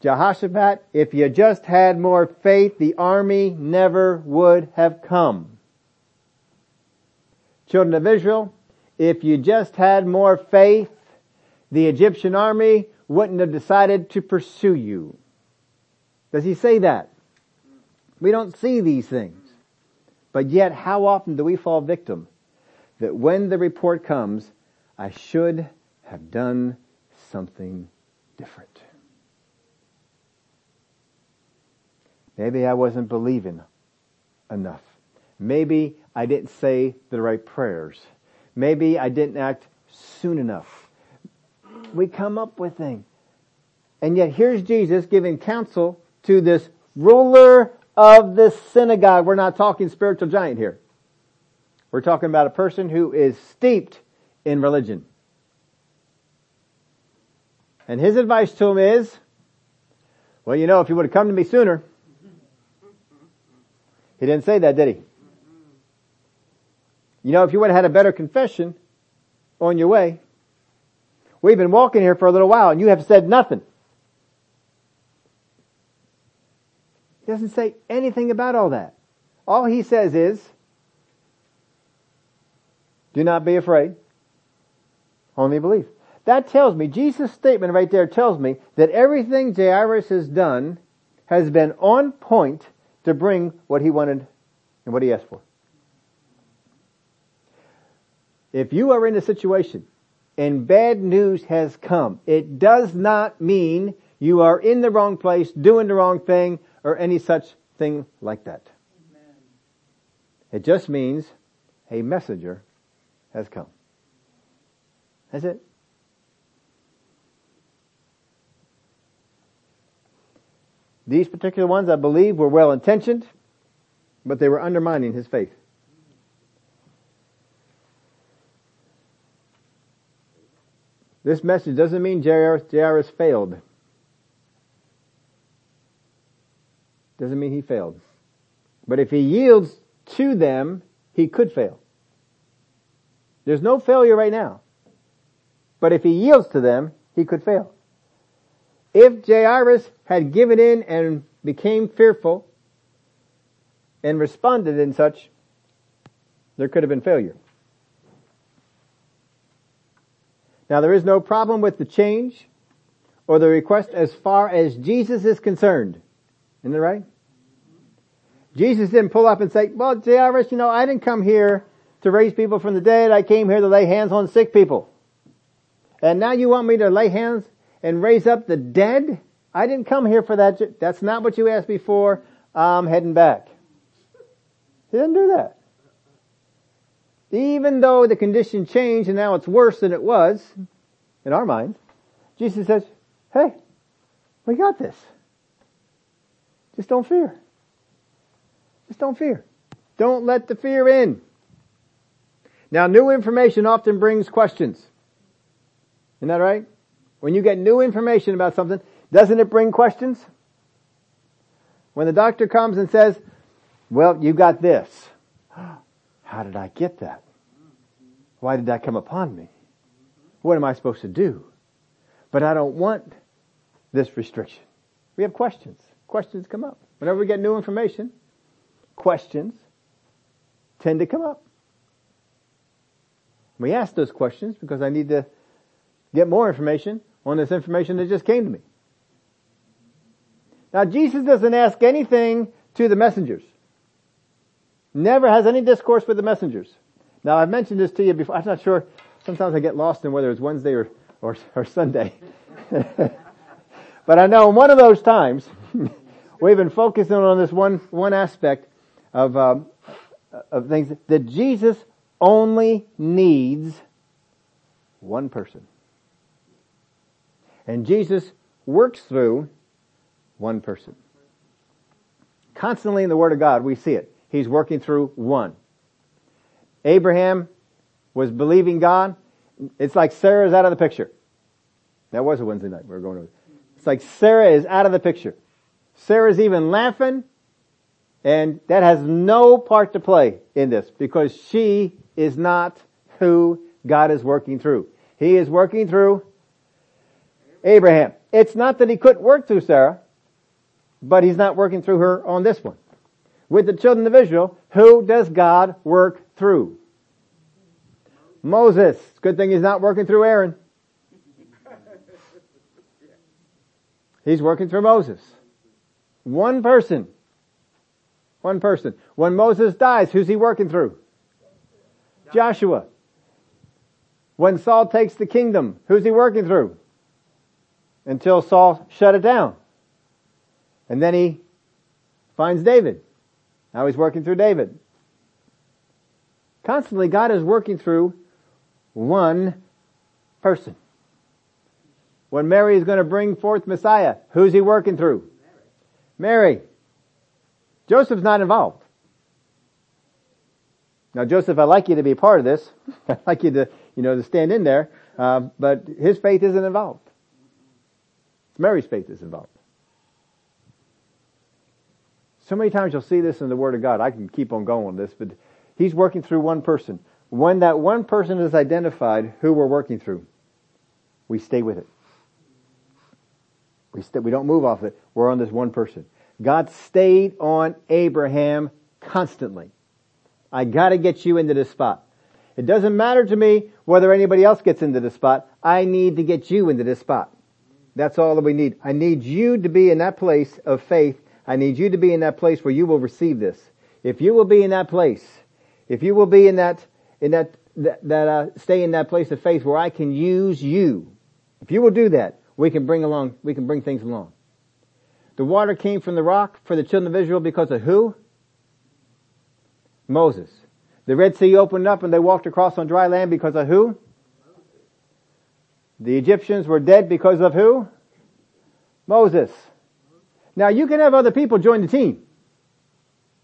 Speaker 1: Jehoshaphat, if you just had more faith, the army never would have come. Children of Israel, if you just had more faith, the Egyptian army wouldn't have decided to pursue you. Does he say that? We don't see these things. But yet, how often do we fall victim that when the report comes, I should have done something different? Maybe I wasn't believing enough. Maybe I didn't say the right prayers. Maybe I didn't act soon enough. We come up with things. And yet here's Jesus giving counsel to this ruler of the synagogue. We're not talking spiritual giant here. We're talking about a person who is steeped in religion. And his advice to him is, well, you know, if you would have come to me sooner, he didn't say that, did he? You know, if you would have had a better confession on your way, we've been walking here for a little while and you have said nothing. He doesn't say anything about all that. All he says is, do not be afraid. Only believe. That tells me, Jesus' statement right there tells me that everything Jairus has done has been on point to bring what he wanted and what he asked for. If you are in a situation and bad news has come, it does not mean you are in the wrong place, doing the wrong thing, or any such thing like that. Amen. It just means a messenger has come. That's it. These particular ones, I believe, were well intentioned, but they were undermining his faith. This message doesn't mean Jairus failed. Doesn't mean he failed. But if he yields to them, he could fail. There's no failure right now. But if he yields to them, he could fail. If Jairus had given in and became fearful and responded in such, there could have been failure. Now there is no problem with the change or the request as far as Jesus is concerned. Isn't that right? Jesus didn't pull up and say, well, Jairus, you know, I didn't come here to raise people from the dead. I came here to lay hands on sick people. And now you want me to lay hands and raise up the dead? I didn't come here for that. That's not what you asked before. I'm heading back. He didn't do that. Even though the condition changed and now it's worse than it was, in our mind, Jesus says, hey, we got this. Just don't fear. Just don't fear. Don't let the fear in. Now new information often brings questions. Isn't that right? When you get new information about something, doesn't it bring questions? When the doctor comes and says, well, you got this. How did I get that? Why did that come upon me? what am I supposed to do? But I don't want this restriction. We have questions. Questions come up. Whenever we get new information, questions tend to come up. We ask those questions because I need to get more information on this information that just came to me. Now Jesus doesn't ask anything to the messengers. Never has any discourse with the messengers. Now I've mentioned this to you before. I'm not sure. Sometimes I get lost in whether it's Wednesday or, or, or Sunday. but I know in one of those times, we've been focusing on this one, one aspect of, um, of things that Jesus only needs one person. And Jesus works through one person. Constantly in the Word of God, we see it. He's working through one. Abraham was believing God. It's like Sarah's out of the picture. That was a Wednesday night. We were going over. It's like Sarah is out of the picture. Sarah's even laughing and that has no part to play in this because she is not who God is working through. He is working through Abraham. It's not that he couldn't work through Sarah, but he's not working through her on this one. With the children of Israel, who does God work through? Moses. Good thing he's not working through Aaron. He's working through Moses. One person. One person. When Moses dies, who's he working through? Joshua. When Saul takes the kingdom, who's he working through? Until Saul shut it down. And then he finds David. Now he's working through David. Constantly God is working through one person. When Mary is going to bring forth Messiah, who's he working through? Mary. Joseph's not involved. Now Joseph, I'd like you to be a part of this. I'd like you to, you know, to stand in there. Uh, but his faith isn't involved. Mary's faith is involved. So many times you'll see this in the Word of God. I can keep on going with this, but He's working through one person. When that one person is identified who we're working through, we stay with it. We, st- we don't move off it. We're on this one person. God stayed on Abraham constantly. I gotta get you into this spot. It doesn't matter to me whether anybody else gets into this spot. I need to get you into this spot. That's all that we need. I need you to be in that place of faith. I need you to be in that place where you will receive this. If you will be in that place, if you will be in that, in that, that, that uh, stay in that place of faith where I can use you, if you will do that, we can bring along, we can bring things along. The water came from the rock for the children of Israel because of who? Moses. The Red Sea opened up and they walked across on dry land because of who? The Egyptians were dead because of who? Moses. Now you can have other people join the team.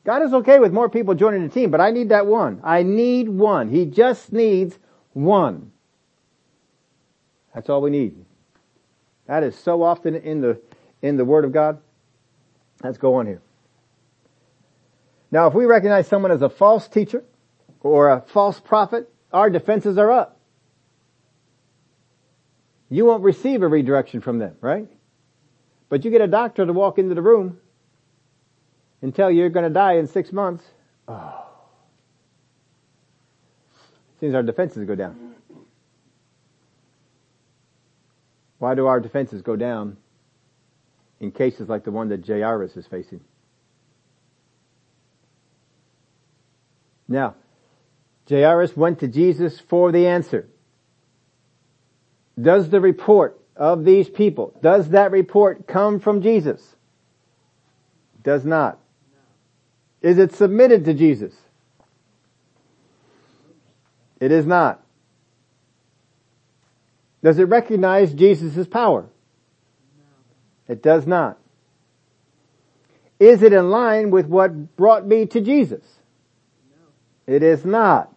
Speaker 1: God is okay with more people joining the team, but I need that one. I need one. He just needs one. That's all we need. That is so often in the, in the Word of God. Let's go on here. Now if we recognize someone as a false teacher or a false prophet, our defenses are up. You won't receive a redirection from them, right? But you get a doctor to walk into the room and tell you you're going to die in six months. Oh. Seems our defenses go down. Why do our defenses go down in cases like the one that Jairus is facing? Now, Jairus went to Jesus for the answer. Does the report of these people, does that report come from Jesus? Does not. Is it submitted to Jesus? It is not. Does it recognize Jesus' power? It does not. Is it in line with what brought me to Jesus? It is not.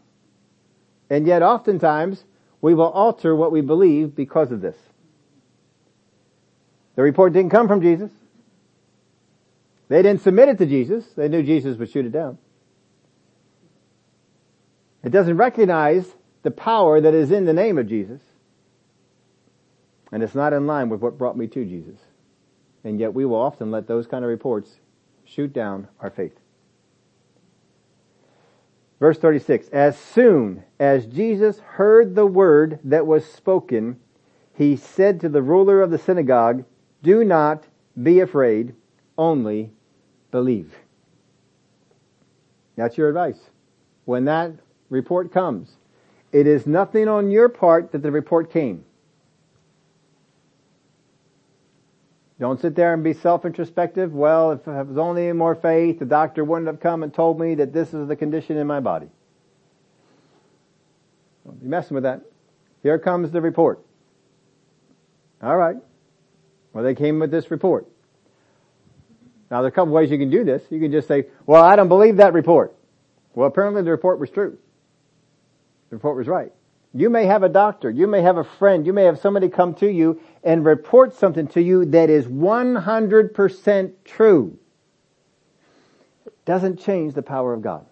Speaker 1: And yet oftentimes we will alter what we believe because of this. The report didn't come from Jesus. They didn't submit it to Jesus. They knew Jesus would shoot it down. It doesn't recognize the power that is in the name of Jesus. And it's not in line with what brought me to Jesus. And yet we will often let those kind of reports shoot down our faith. Verse 36, as soon as Jesus heard the word that was spoken, he said to the ruler of the synagogue, do not be afraid, only believe. That's your advice. When that report comes, it is nothing on your part that the report came. Don't sit there and be self-introspective. Well, if I was only more faith, the doctor wouldn't have come and told me that this is the condition in my body. Don't be messing with that. Here comes the report. All right. Well, they came with this report. Now, there are a couple ways you can do this. You can just say, well, I don't believe that report. Well, apparently the report was true. The report was right. You may have a doctor, you may have a friend, you may have somebody come to you and report something to you that is 100% true. It doesn't change the power of God.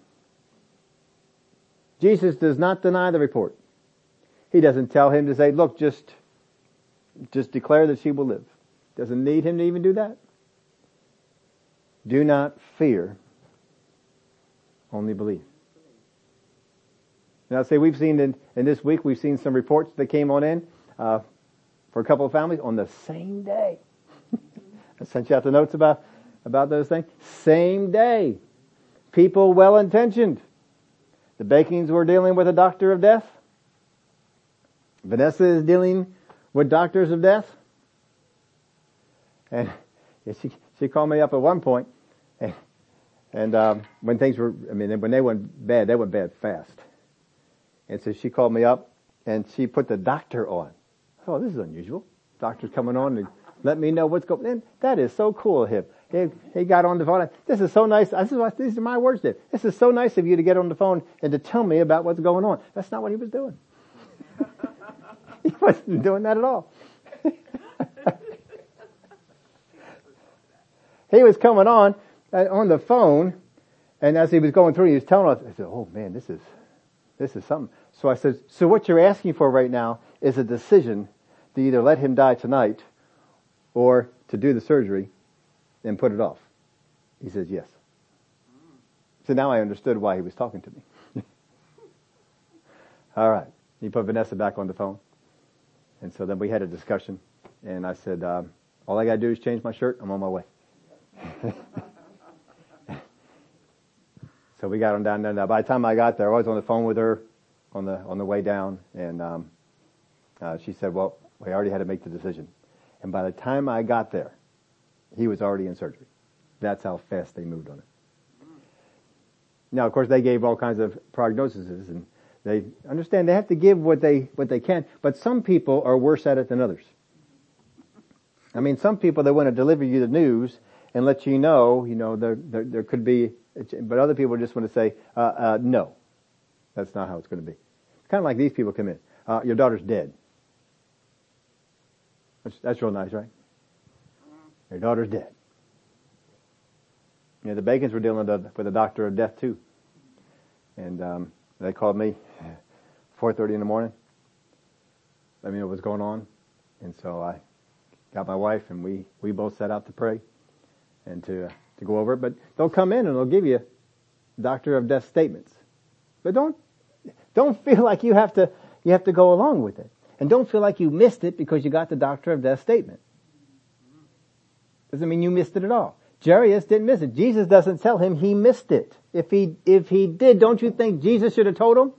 Speaker 1: Jesus does not deny the report. He doesn't tell him to say, look, just, just declare that she will live. Doesn't need him to even do that. Do not fear, only believe. Now, say we've seen in, in this week, we've seen some reports that came on in uh, for a couple of families on the same day. I sent you out the notes about about those things. Same day, people well intentioned. The Bacons were dealing with a doctor of death. Vanessa is dealing with doctors of death. And she she called me up at one point, and, and um, when things were, I mean, when they went bad, they went bad fast. And so she called me up and she put the doctor on. Oh, this is unusual. Doctor's coming on to let me know what's going on. That is so cool of him. He, he got on the phone. This is so nice. This is what, these are my words there. This is so nice of you to get on the phone and to tell me about what's going on. That's not what he was doing. he wasn't doing that at all. he was coming on uh, on the phone, and as he was going through, he was telling us, I said, "Oh man, this is this is something. So I said, so what you're asking for right now is a decision to either let him die tonight or to do the surgery and put it off. He says, yes. So now I understood why he was talking to me. All right. He put Vanessa back on the phone. And so then we had a discussion and I said, um, all I gotta do is change my shirt. I'm on my way. So we got on down there. Now, by the time I got there, I was on the phone with her on the on the way down, and um, uh, she said, "Well, we already had to make the decision." And by the time I got there, he was already in surgery. That's how fast they moved on it. Now, of course, they gave all kinds of prognoses, and they understand they have to give what they what they can. But some people are worse at it than others. I mean, some people they want to deliver you the news and let you know, you know, there there, there could be but other people just want to say, uh, uh, no, that's not how it's going to be. It's kind of like these people come in. Uh, your daughter's dead. That's, that's real nice, right? Your daughter's dead. You know, the Bacons were dealing with a doctor of death too. And um, they called me 4.30 in the morning. Let me know what's going on. And so I got my wife and we, we both set out to pray and to to go over it, but they'll come in and they'll give you doctor of death statements. But don't, don't feel like you have to, you have to go along with it. And don't feel like you missed it because you got the doctor of death statement. Doesn't mean you missed it at all. Jairus didn't miss it. Jesus doesn't tell him he missed it. If he, if he did, don't you think Jesus should have told him?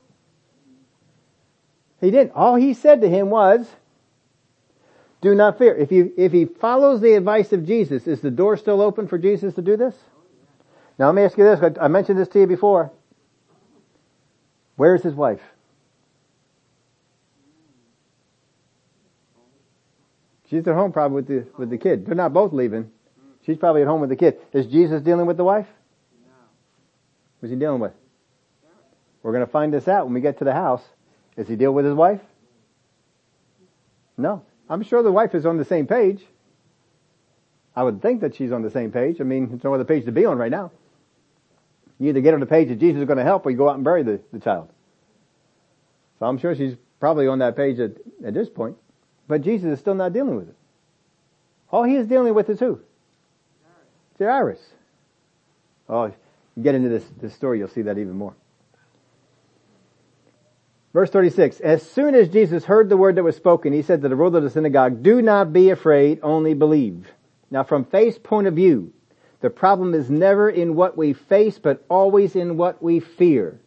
Speaker 1: He didn't. All he said to him was, do not fear. If you, if he follows the advice of Jesus, is the door still open for Jesus to do this? Now let me ask you this. I mentioned this to you before. Where's his wife? She's at home probably with the, with the kid. They're not both leaving. She's probably at home with the kid. Is Jesus dealing with the wife? Who's he dealing with? We're going to find this out when we get to the house. Is he deal with his wife? No. I'm sure the wife is on the same page. I would think that she's on the same page. I mean, it's no other page to be on right now. You either get on the page that Jesus is going to help or you go out and bury the, the child. So I'm sure she's probably on that page at, at this point. But Jesus is still not dealing with it. All he is dealing with is who? Jairus. Oh, get into this, this story, you'll see that even more. Verse 36, as soon as Jesus heard the word that was spoken, he said to the ruler of the synagogue, do not be afraid, only believe. Now from faith's point of view, the problem is never in what we face, but always in what we fear.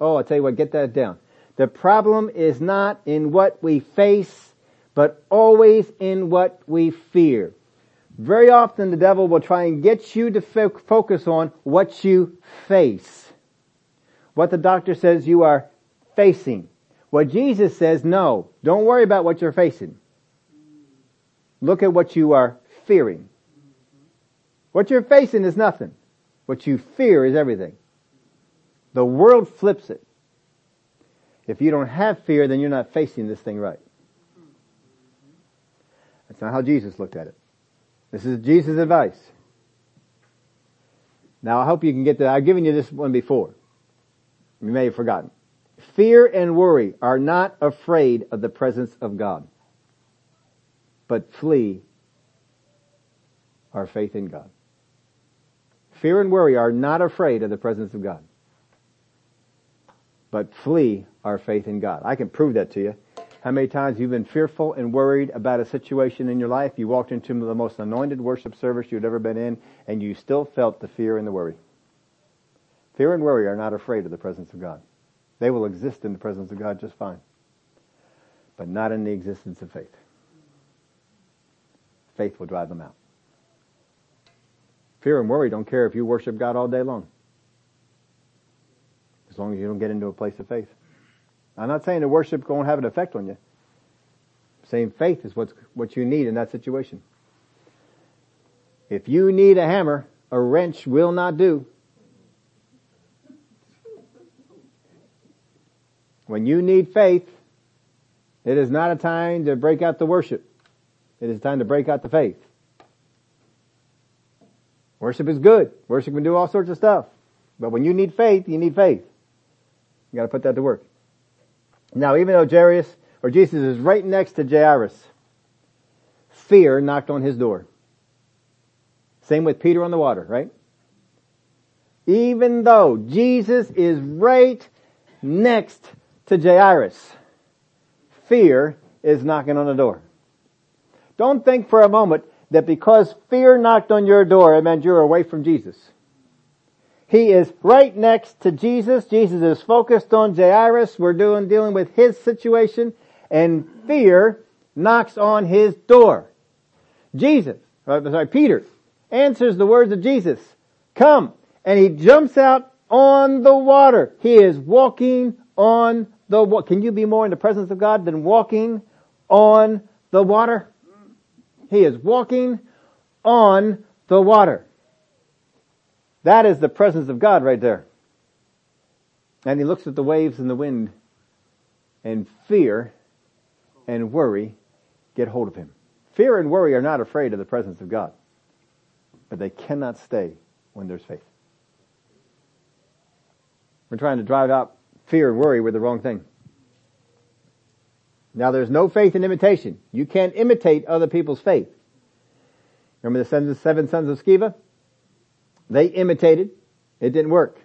Speaker 1: Oh, I'll tell you what, get that down. The problem is not in what we face, but always in what we fear. Very often the devil will try and get you to fo- focus on what you face. What the doctor says you are facing. What Jesus says, no, don't worry about what you're facing. Look at what you are fearing. What you're facing is nothing. What you fear is everything. The world flips it. If you don't have fear, then you're not facing this thing right. That's not how Jesus looked at it. This is Jesus' advice. Now I hope you can get that. I've given you this one before. You may have forgotten. Fear and worry are not afraid of the presence of God, but flee our faith in God. Fear and worry are not afraid of the presence of God, but flee our faith in God. I can prove that to you. How many times you've been fearful and worried about a situation in your life? You walked into the most anointed worship service you'd ever been in, and you still felt the fear and the worry. Fear and worry are not afraid of the presence of God. They will exist in the presence of God just fine. But not in the existence of faith. Faith will drive them out. Fear and worry don't care if you worship God all day long. As long as you don't get into a place of faith. I'm not saying the worship won't have an effect on you. Saying faith is what's, what you need in that situation. If you need a hammer, a wrench will not do. When you need faith, it is not a time to break out the worship. It is time to break out the faith. Worship is good. Worship can do all sorts of stuff. But when you need faith, you need faith. You gotta put that to work. Now even though Jairus, or Jesus is right next to Jairus, fear knocked on his door. Same with Peter on the water, right? Even though Jesus is right next to Jairus. Fear is knocking on the door. Don't think for a moment that because fear knocked on your door, it meant you're away from Jesus. He is right next to Jesus. Jesus is focused on Jairus. We're doing, dealing with his situation and fear knocks on his door. Jesus, uh, sorry, Peter answers the words of Jesus. Come. And he jumps out on the water. He is walking on the what? Can you be more in the presence of God than walking on the water? He is walking on the water. That is the presence of God right there. And he looks at the waves and the wind and fear and worry get hold of him. Fear and worry are not afraid of the presence of God, but they cannot stay when there's faith. We're trying to drive out fear and worry were the wrong thing. Now there's no faith in imitation. You can't imitate other people's faith. Remember the seven sons of Sceva? They imitated. It didn't work.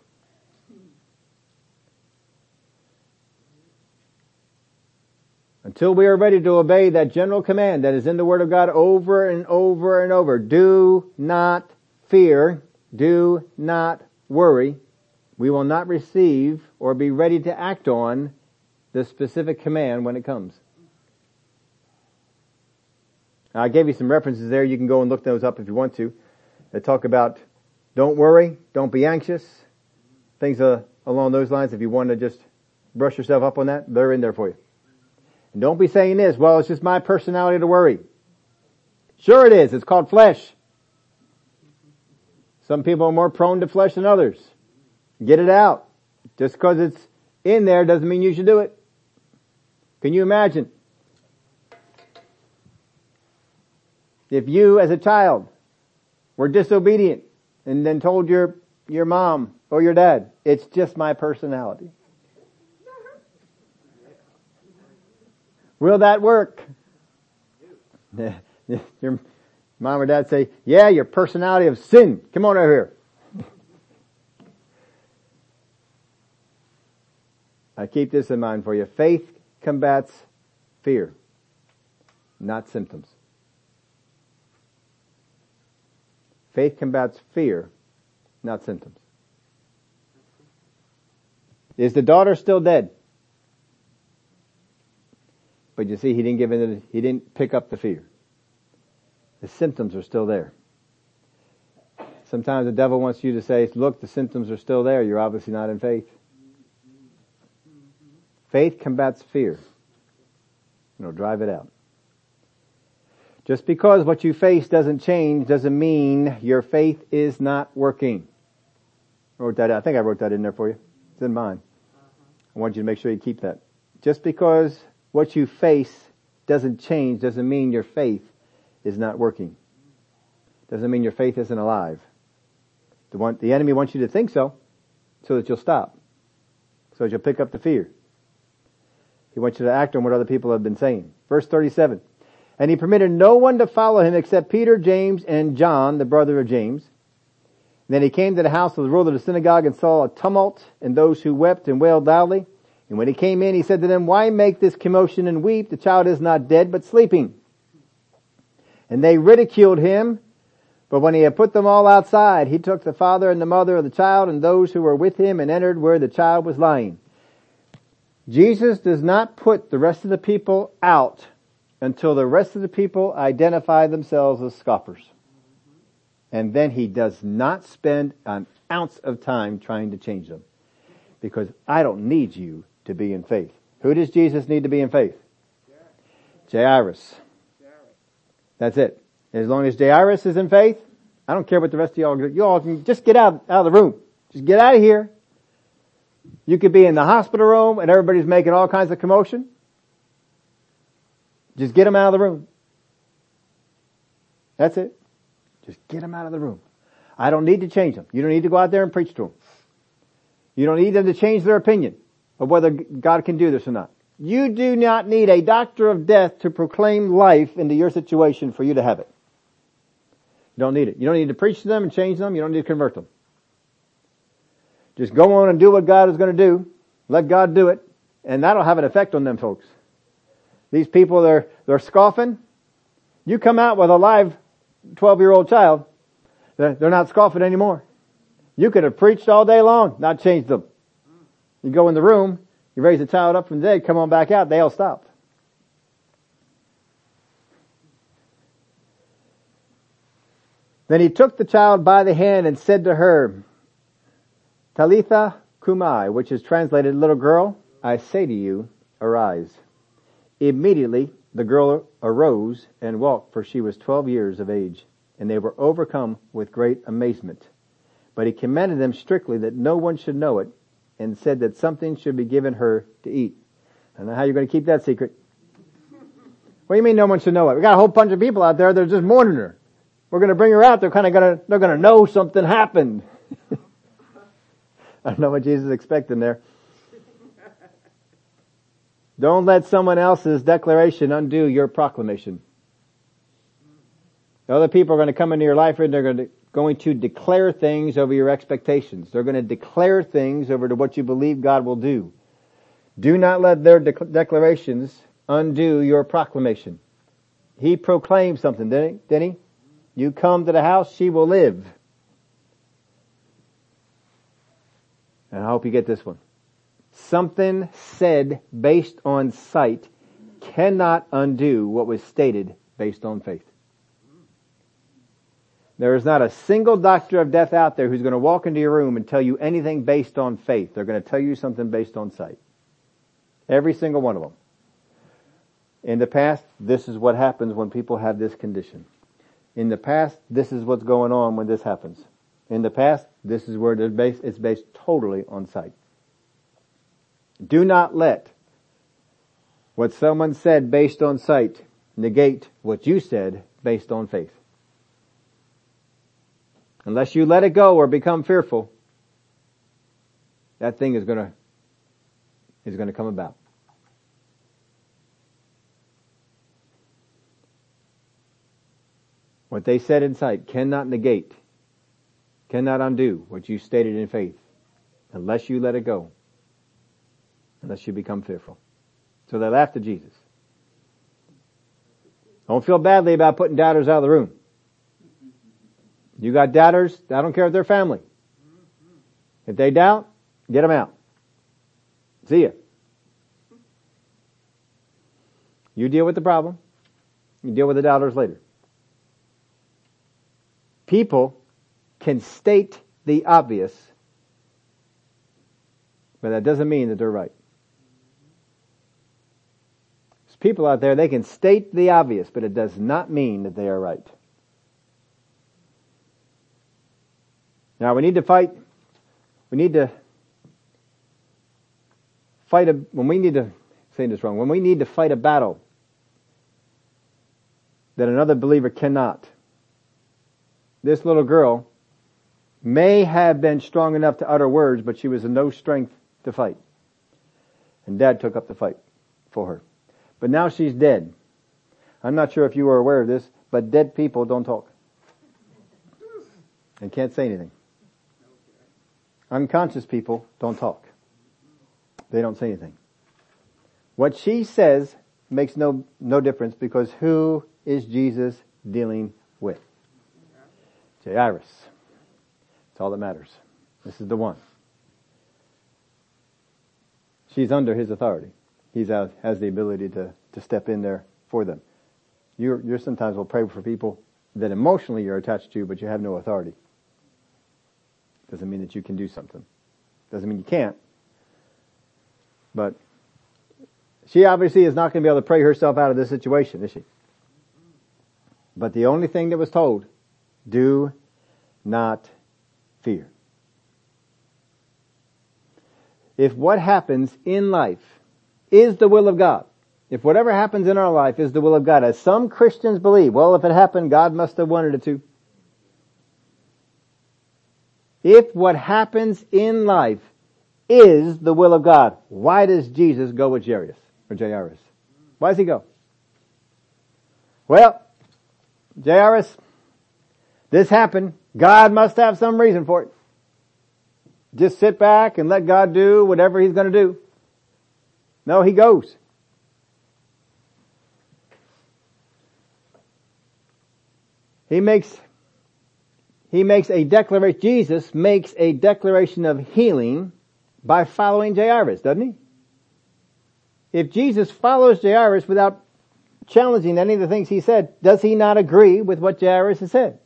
Speaker 1: Until we are ready to obey that general command that is in the Word of God over and over and over. Do not fear. Do not worry we will not receive or be ready to act on the specific command when it comes. Now, I gave you some references there. You can go and look those up if you want to. They talk about don't worry, don't be anxious, things uh, along those lines. If you want to just brush yourself up on that, they're in there for you. And don't be saying this, well, it's just my personality to worry. Sure it is. It's called flesh. Some people are more prone to flesh than others. Get it out. Just because it's in there doesn't mean you should do it. Can you imagine? If you as a child were disobedient and then told your, your mom or your dad, it's just my personality. Will that work? your mom or dad say, yeah, your personality of sin. Come on over here. I keep this in mind for you. Faith combats fear, not symptoms. Faith combats fear, not symptoms. Is the daughter still dead? But you see, he didn't give in, he didn't pick up the fear. The symptoms are still there. Sometimes the devil wants you to say, look, the symptoms are still there. You're obviously not in faith. Faith combats fear. You know, drive it out. Just because what you face doesn't change doesn't mean your faith is not working. I wrote that. I think I wrote that in there for you. It's in mine. I want you to make sure you keep that. Just because what you face doesn't change doesn't mean your faith is not working. Doesn't mean your faith isn't alive. The, one, the enemy wants you to think so, so that you'll stop. So that you'll pick up the fear. He wants you to act on what other people have been saying. Verse 37. And he permitted no one to follow him except Peter, James, and John, the brother of James. And then he came to the house of the ruler of the synagogue and saw a tumult and those who wept and wailed loudly. And when he came in, he said to them, why make this commotion and weep? The child is not dead, but sleeping. And they ridiculed him. But when he had put them all outside, he took the father and the mother of the child and those who were with him and entered where the child was lying. Jesus does not put the rest of the people out until the rest of the people identify themselves as scoffers. And then he does not spend an ounce of time trying to change them. Because I don't need you to be in faith. Who does Jesus need to be in faith? Jairus. That's it. As long as Jairus is in faith, I don't care what the rest of y'all, you all can just get out, out of the room. Just get out of here. You could be in the hospital room and everybody's making all kinds of commotion. Just get them out of the room. That's it. Just get them out of the room. I don't need to change them. You don't need to go out there and preach to them. You don't need them to change their opinion of whether God can do this or not. You do not need a doctor of death to proclaim life into your situation for you to have it. You don't need it. You don't need to preach to them and change them. You don't need to convert them. Just go on and do what God is going to do. Let God do it. And that'll have an effect on them folks. These people, they're, they're scoffing. You come out with a live 12 year old child. They're, not scoffing anymore. You could have preached all day long, not changed them. You go in the room, you raise the child up from the dead, come on back out, they all stop. Then he took the child by the hand and said to her, Talitha cumi, which is translated, little girl, I say to you, arise. Immediately the girl arose and walked, for she was twelve years of age, and they were overcome with great amazement. But he commanded them strictly that no one should know it, and said that something should be given her to eat. I don't know how you're going to keep that secret. What do you mean no one should know it? We got a whole bunch of people out there, they're just mourning her. We're going to bring her out, they're kind of going to, they're going to know something happened. I don't know what Jesus is expecting there. Don't let someone else's declaration undo your proclamation. Other people are going to come into your life and they're going to, going to declare things over your expectations. They're going to declare things over to what you believe God will do. Do not let their de- declarations undo your proclamation. He proclaimed something, didn't he? Didn't he? You come to the house, she will live. And I hope you get this one. Something said based on sight cannot undo what was stated based on faith. There is not a single doctor of death out there who's going to walk into your room and tell you anything based on faith. They're going to tell you something based on sight. Every single one of them. In the past, this is what happens when people have this condition. In the past, this is what's going on when this happens. In the past, this is where it's based, it's based totally on sight. Do not let what someone said based on sight negate what you said based on faith. Unless you let it go or become fearful, that thing is gonna, is gonna come about. what they said in sight cannot negate, cannot undo what you stated in faith unless you let it go, unless you become fearful. So they laughed at Jesus. Don't feel badly about putting doubters out of the room. You got doubters, I don't care if they're family. If they doubt, get them out. See ya. You deal with the problem. You deal with the doubters later. People can state the obvious, but that doesn't mean that they're right. There's people out there, they can state the obvious, but it does not mean that they are right. Now we need to fight, we need to fight a, when we need to, saying this wrong, when we need to fight a battle that another believer cannot. This little girl may have been strong enough to utter words, but she was no strength to fight. And dad took up the fight for her. But now she's dead. I'm not sure if you were aware of this, but dead people don't talk. And can't say anything. Unconscious people don't talk. They don't say anything. What she says makes no, no difference because who is Jesus dealing with? Jairus. That's all that matters. This is the one. She's under his authority. He has the ability to, to step in there for them. You you sometimes will pray for people that emotionally you're attached to, but you have no authority. Doesn't mean that you can do something. Doesn't mean you can't. But she obviously is not going to be able to pray herself out of this situation, is she? But the only thing that was told, do not fear. If what happens in life is the will of God, if whatever happens in our life is the will of God, as some Christians believe, well, if it happened, God must have wanted it to. If what happens in life is the will of God, why does Jesus go with Jairus or Jairus? Why does he go? Well, Jairus, this happened. God must have some reason for it. Just sit back and let God do whatever He's going to do. No, He goes. He makes, He makes a declaration, Jesus makes a declaration of healing by following Jairus, doesn't He? If Jesus follows Jairus without challenging any of the things he said, does he not agree with what Jairus has said?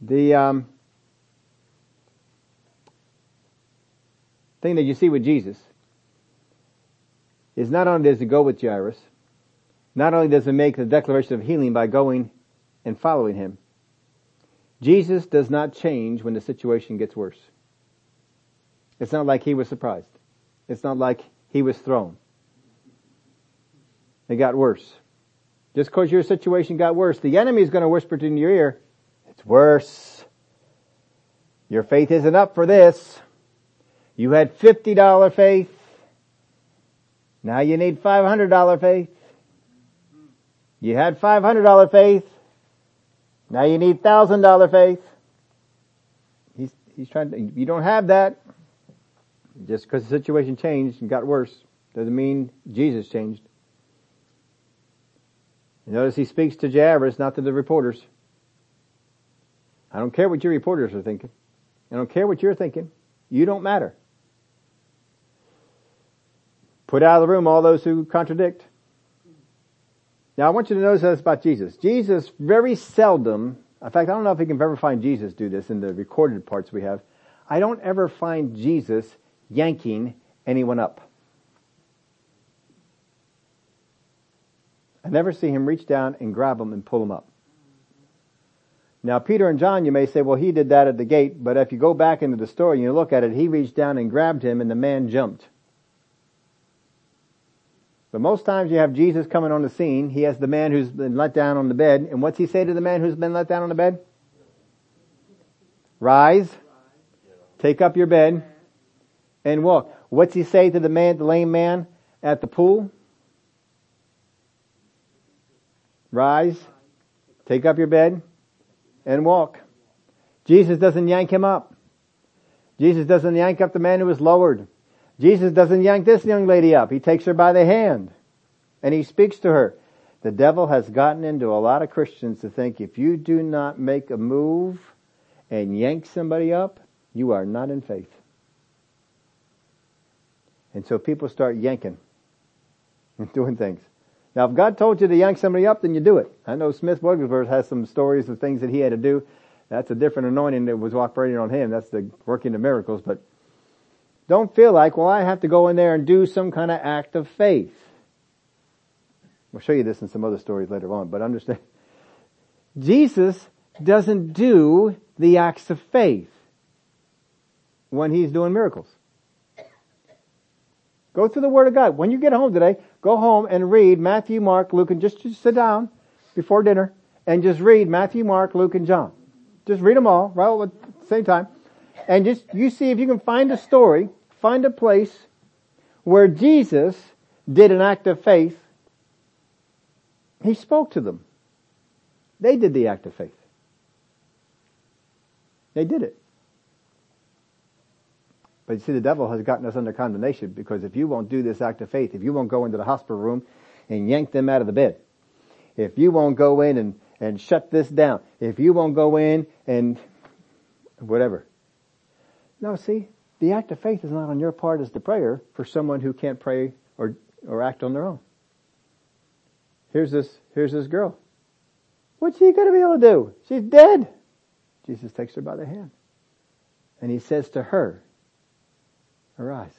Speaker 1: The um, thing that you see with Jesus is not only does he go with Jairus, not only does he make the declaration of healing by going and following him, Jesus does not change when the situation gets worse. It's not like he was surprised. It's not like he was thrown. It got worse. Just because your situation got worse, the enemy is going to whisper it in your ear, it's worse. Your faith isn't up for this. You had $50 faith. Now you need $500 faith. You had $500 faith. Now you need $1,000 faith. He's, he's trying to, you don't have that. Just because the situation changed and got worse doesn't mean Jesus changed. Notice he speaks to Jairus, not to the reporters. I don't care what your reporters are thinking. I don't care what you're thinking. You don't matter. Put out of the room all those who contradict. Now I want you to notice this about Jesus. Jesus very seldom, in fact I don't know if you can ever find Jesus do this in the recorded parts we have. I don't ever find Jesus yanking anyone up. I never see him reach down and grab them and pull them up. Now Peter and John, you may say, well he did that at the gate, but if you go back into the story and you look at it, he reached down and grabbed him and the man jumped. But most times you have Jesus coming on the scene, he has the man who's been let down on the bed, and what's he say to the man who's been let down on the bed? Rise, take up your bed, and walk. What's he say to the man, the lame man at the pool? rise, take up your bed, and walk. Jesus doesn't yank him up. Jesus doesn't yank up the man who was lowered. Jesus doesn't yank this young lady up. He takes her by the hand and he speaks to her. The devil has gotten into a lot of Christians to think if you do not make a move and yank somebody up, you are not in faith. And so people start yanking and doing things. Now if God told you to yank somebody up, then you do it. I know Smith Wigglesworth has some stories of things that he had to do. That's a different anointing that was operating on him. That's the working of miracles, but don't feel like, well, I have to go in there and do some kind of act of faith. We'll show you this in some other stories later on, but understand. Jesus doesn't do the acts of faith when he's doing miracles. Go through the Word of God. When you get home today, go home and read Matthew, Mark, Luke, and just, just sit down before dinner and just read Matthew, Mark, Luke, and John. Just read them all, right at the same time. And just, you see if you can find a story, find a place where Jesus did an act of faith. He spoke to them. They did the act of faith. They did it. But you see, the devil has gotten us under condemnation because if you won't do this act of faith, if you won't go into the hospital room and yank them out of the bed, if you won't go in and, and shut this down, if you won't go in and whatever. No, see, the act of faith is not on your part as the prayer for someone who can't pray or, or act on their own. Here's this, here's this girl. What's she gonna be able to do? She's dead. Jesus takes her by the hand. And he says to her, arise.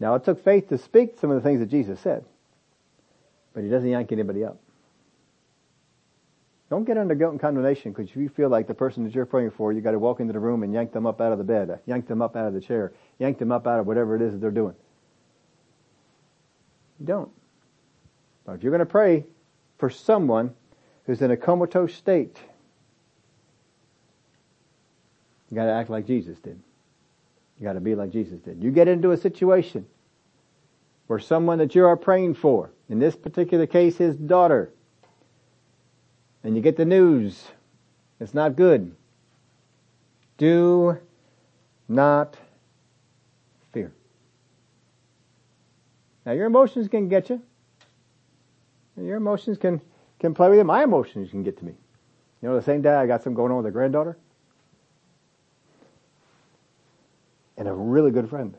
Speaker 1: Now it took faith to speak some of the things that Jesus said, but he doesn't yank anybody up. Don't get under guilt and condemnation because if you feel like the person that you're praying for, you got to walk into the room and yank them up out of the bed, uh, yank them up out of the chair, yank them up out of whatever it is that they're doing. You don't. But if you're going to pray for someone who's in a comatose state, you got to act like Jesus did. You gotta be like Jesus did. You get into a situation where someone that you are praying for, in this particular case his daughter, and you get the news, it's not good. Do not fear. Now your emotions can get you. Your emotions can, can play with you. My emotions can get to me. You know, the same day I got something going on with a granddaughter. And a really good friend.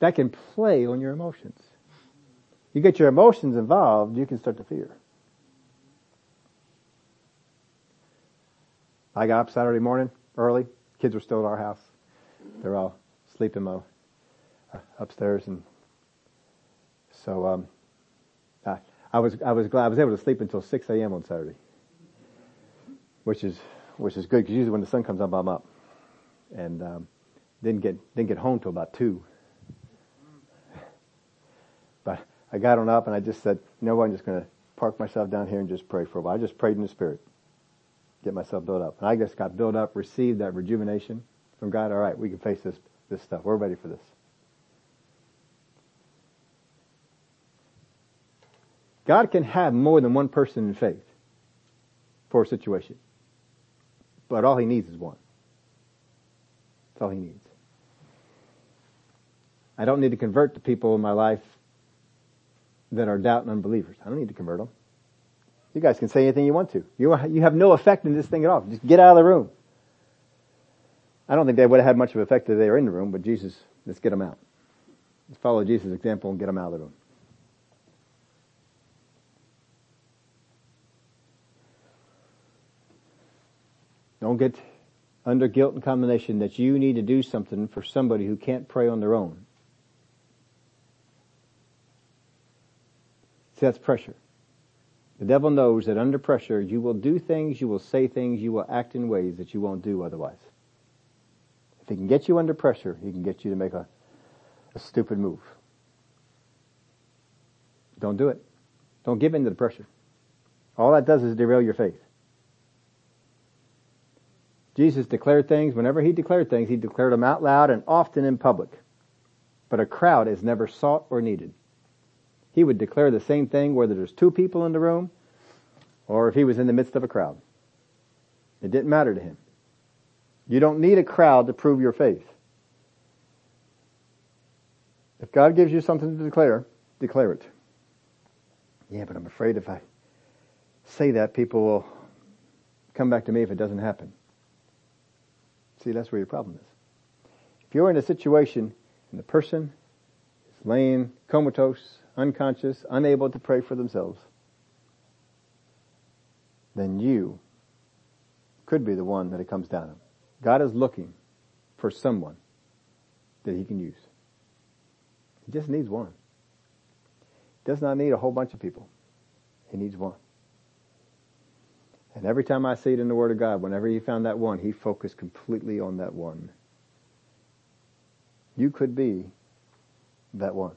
Speaker 1: That can play on your emotions. You get your emotions involved, you can start to fear. I got up Saturday morning early. Kids were still at our house. They're all sleeping uh, upstairs, and so um, I, I was I was glad I was able to sleep until 6 a.m. on Saturday which is which is good because usually when the sun comes up, I'm up, and um, didn't get didn't get home till about two. But I got on up and I just said, you know what, I'm just going to park myself down here and just pray for a while. I just prayed in the spirit, get myself built up, and I just got built up, received that rejuvenation from God. All right, we can face this this stuff. We're ready for this. God can have more than one person in faith for a situation. But all he needs is one. That's all he needs. I don't need to convert the people in my life that are doubt and unbelievers. I don't need to convert them. You guys can say anything you want to. You, you have no effect in this thing at all. Just get out of the room. I don't think they would have had much of an effect if they were in the room, but Jesus, let's get them out. Let's follow Jesus' example and get them out of the room. Don't get under guilt and condemnation that you need to do something for somebody who can't pray on their own. See, that's pressure. The devil knows that under pressure you will do things, you will say things, you will act in ways that you won't do otherwise. If he can get you under pressure, he can get you to make a, a stupid move. Don't do it. Don't give in to the pressure. All that does is derail your faith. Jesus declared things, whenever he declared things, he declared them out loud and often in public. but a crowd is never sought or needed. He would declare the same thing whether there's two people in the room or if he was in the midst of a crowd. It didn't matter to him. You don't need a crowd to prove your faith. If God gives you something to declare, declare it. Yeah, but I'm afraid if I say that, people will come back to me if it doesn't happen. See, that's where your problem is. If you're in a situation and the person is laying comatose, unconscious, unable to pray for themselves, then you could be the one that it comes down on. God is looking for someone that he can use. He just needs one. He does not need a whole bunch of people. He needs one. And every time I see it in the Word of God, whenever he found that one, he focused completely on that one. You could be that one.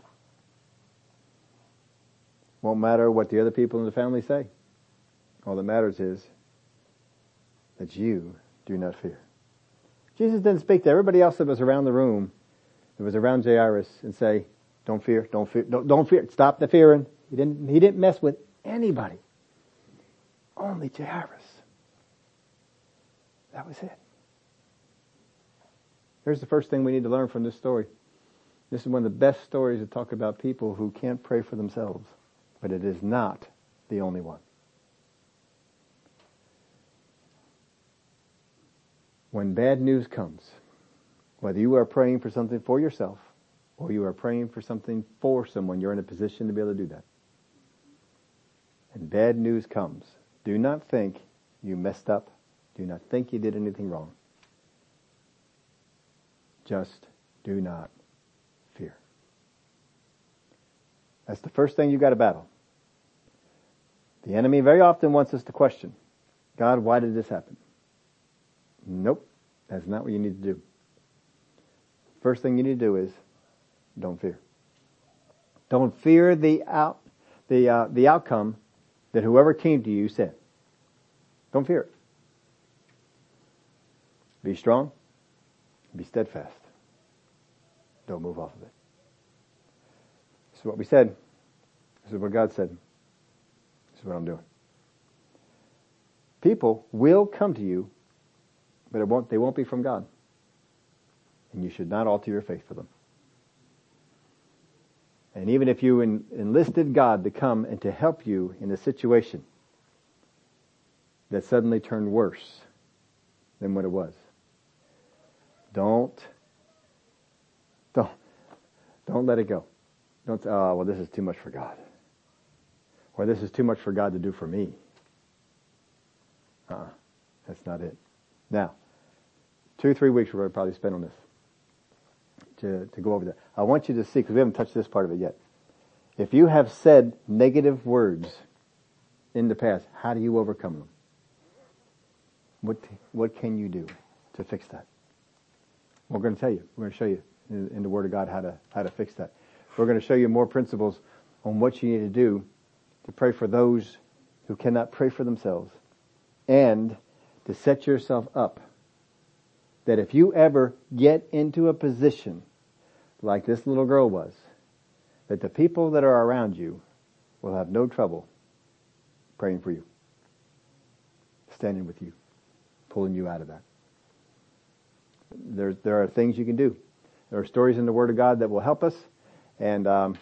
Speaker 1: Won't matter what the other people in the family say. All that matters is that you do not fear. Jesus didn't speak to everybody else that was around the room, that was around Jairus, and say, "Don't fear, don't fear, don't, don't fear. Stop the fearing." He didn't. He didn't mess with anybody. Only Jairus. That was it. Here's the first thing we need to learn from this story. This is one of the best stories to talk about people who can't pray for themselves, but it is not the only one. When bad news comes, whether you are praying for something for yourself or you are praying for something for someone, you're in a position to be able to do that. And bad news comes. Do not think you messed up. Do not think you did anything wrong. Just do not fear. That's the first thing you got to battle. The enemy very often wants us to question, God, why did this happen? Nope. That's not what you need to do. First thing you need to do is don't fear. Don't fear the out, the, uh, the outcome that whoever came to you said. Don't fear it. Be strong. Be steadfast. Don't move off of it. This is what we said. This is what God said. This is what I'm doing. People will come to you but it won't, they won't be from God. And you should not alter your faith for them. And even if you en- enlisted God to come and to help you in a situation that suddenly turned worse than what it was, don't, don't, don't let it go. Don't oh, well, this is too much for God. Or this is too much for God to do for me. Uh, that's not it. Now, two, three weeks we're going to probably spend on this to, to go over that. I want you to see, because we haven't touched this part of it yet. If you have said negative words in the past, how do you overcome them? What, what can you do to fix that? We're going to tell you. We're going to show you in, in the Word of God how to, how to fix that. We're going to show you more principles on what you need to do to pray for those who cannot pray for themselves and to set yourself up that if you ever get into a position like this little girl was, that the people that are around you will have no trouble praying for you, standing with you, pulling you out of that. There, there are things you can do. There are stories in the Word of God that will help us, and um,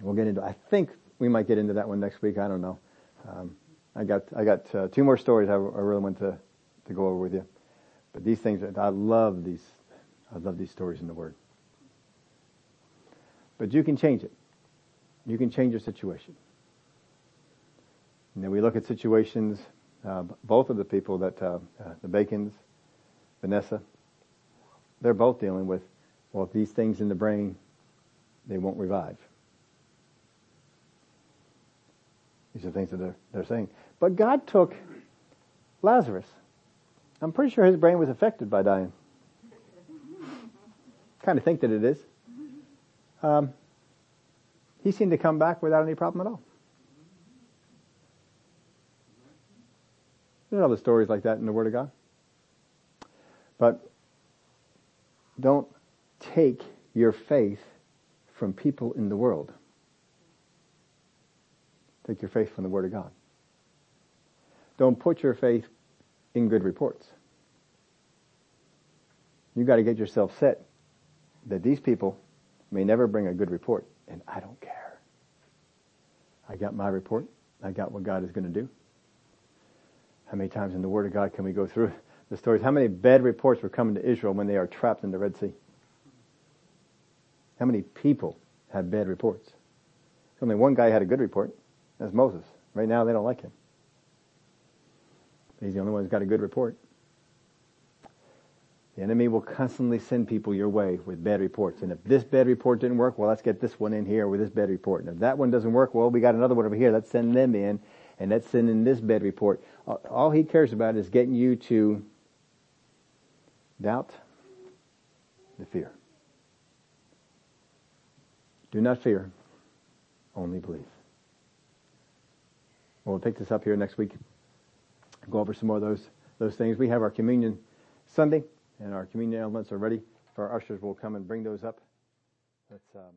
Speaker 1: we'll get into. I think we might get into that one next week. I don't know. Um, I got I got uh, two more stories I, I really want to to go over with you. But these things, I love these, I love these stories in the Word. But you can change it. You can change your situation. And then we look at situations, uh, both of the people that, uh, uh, the Bacons, Vanessa, they're both dealing with, well, these things in the brain, they won't revive. These are things that they're, they're saying. But God took Lazarus I'm pretty sure his brain was affected by dying. kind of think that it is. Um, he seemed to come back without any problem at all. There's other stories like that in the Word of God. But don't take your faith from people in the world. Take your faith from the Word of God. Don't put your faith in good reports. You've got to get yourself set that these people may never bring a good report, and I don't care. I got my report. I got what God is going to do. How many times in the Word of God can we go through the stories? How many bad reports were coming to Israel when they are trapped in the Red Sea? How many people had bad reports? Only one guy had a good report. That's Moses. Right now they don't like him. He's the only one who's got a good report. The enemy will constantly send people your way with bad reports. And if this bad report didn't work, well, let's get this one in here with this bad report. And if that one doesn't work, well, we got another one over here. Let's send them in. And let's send in this bad report. All he cares about is getting you to doubt the fear. Do not fear, only believe. We'll pick this up here next week. Go over some more of those those things. We have our communion Sunday and our communion elements are ready. Our ushers will come and bring those up. Let's. Um